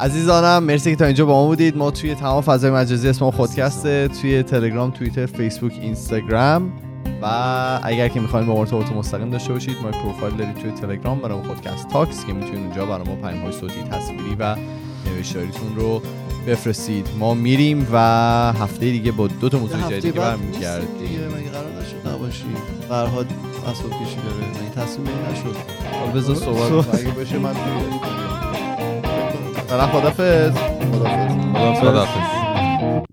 عزیزانم مرسی که تا اینجا با ما بودید. ما توی تمام فضای مجازی اسم ما خودکسته توی تلگرام توییتر فیسبوک اینستاگرام. و اگر که می‌خواین با ما ارتباط مستقیم داشته باشید ما پروفایل دارید توی تلگرام برای خودکست تاکس که می‌تونید اونجا برای ما پیام های صوتی تصویری و نوشتاریتون رو بفرستید. ما میریم و هفته دیگه با دو تا موضوع جدید برمیگردیم. مگه قرار داشت نباشی. فرهاد اسباب کشی داره. مگه تصمیم نشد؟ حالا بذار صحبت اگه بشه من خدافظ خدافظ خداحافظ.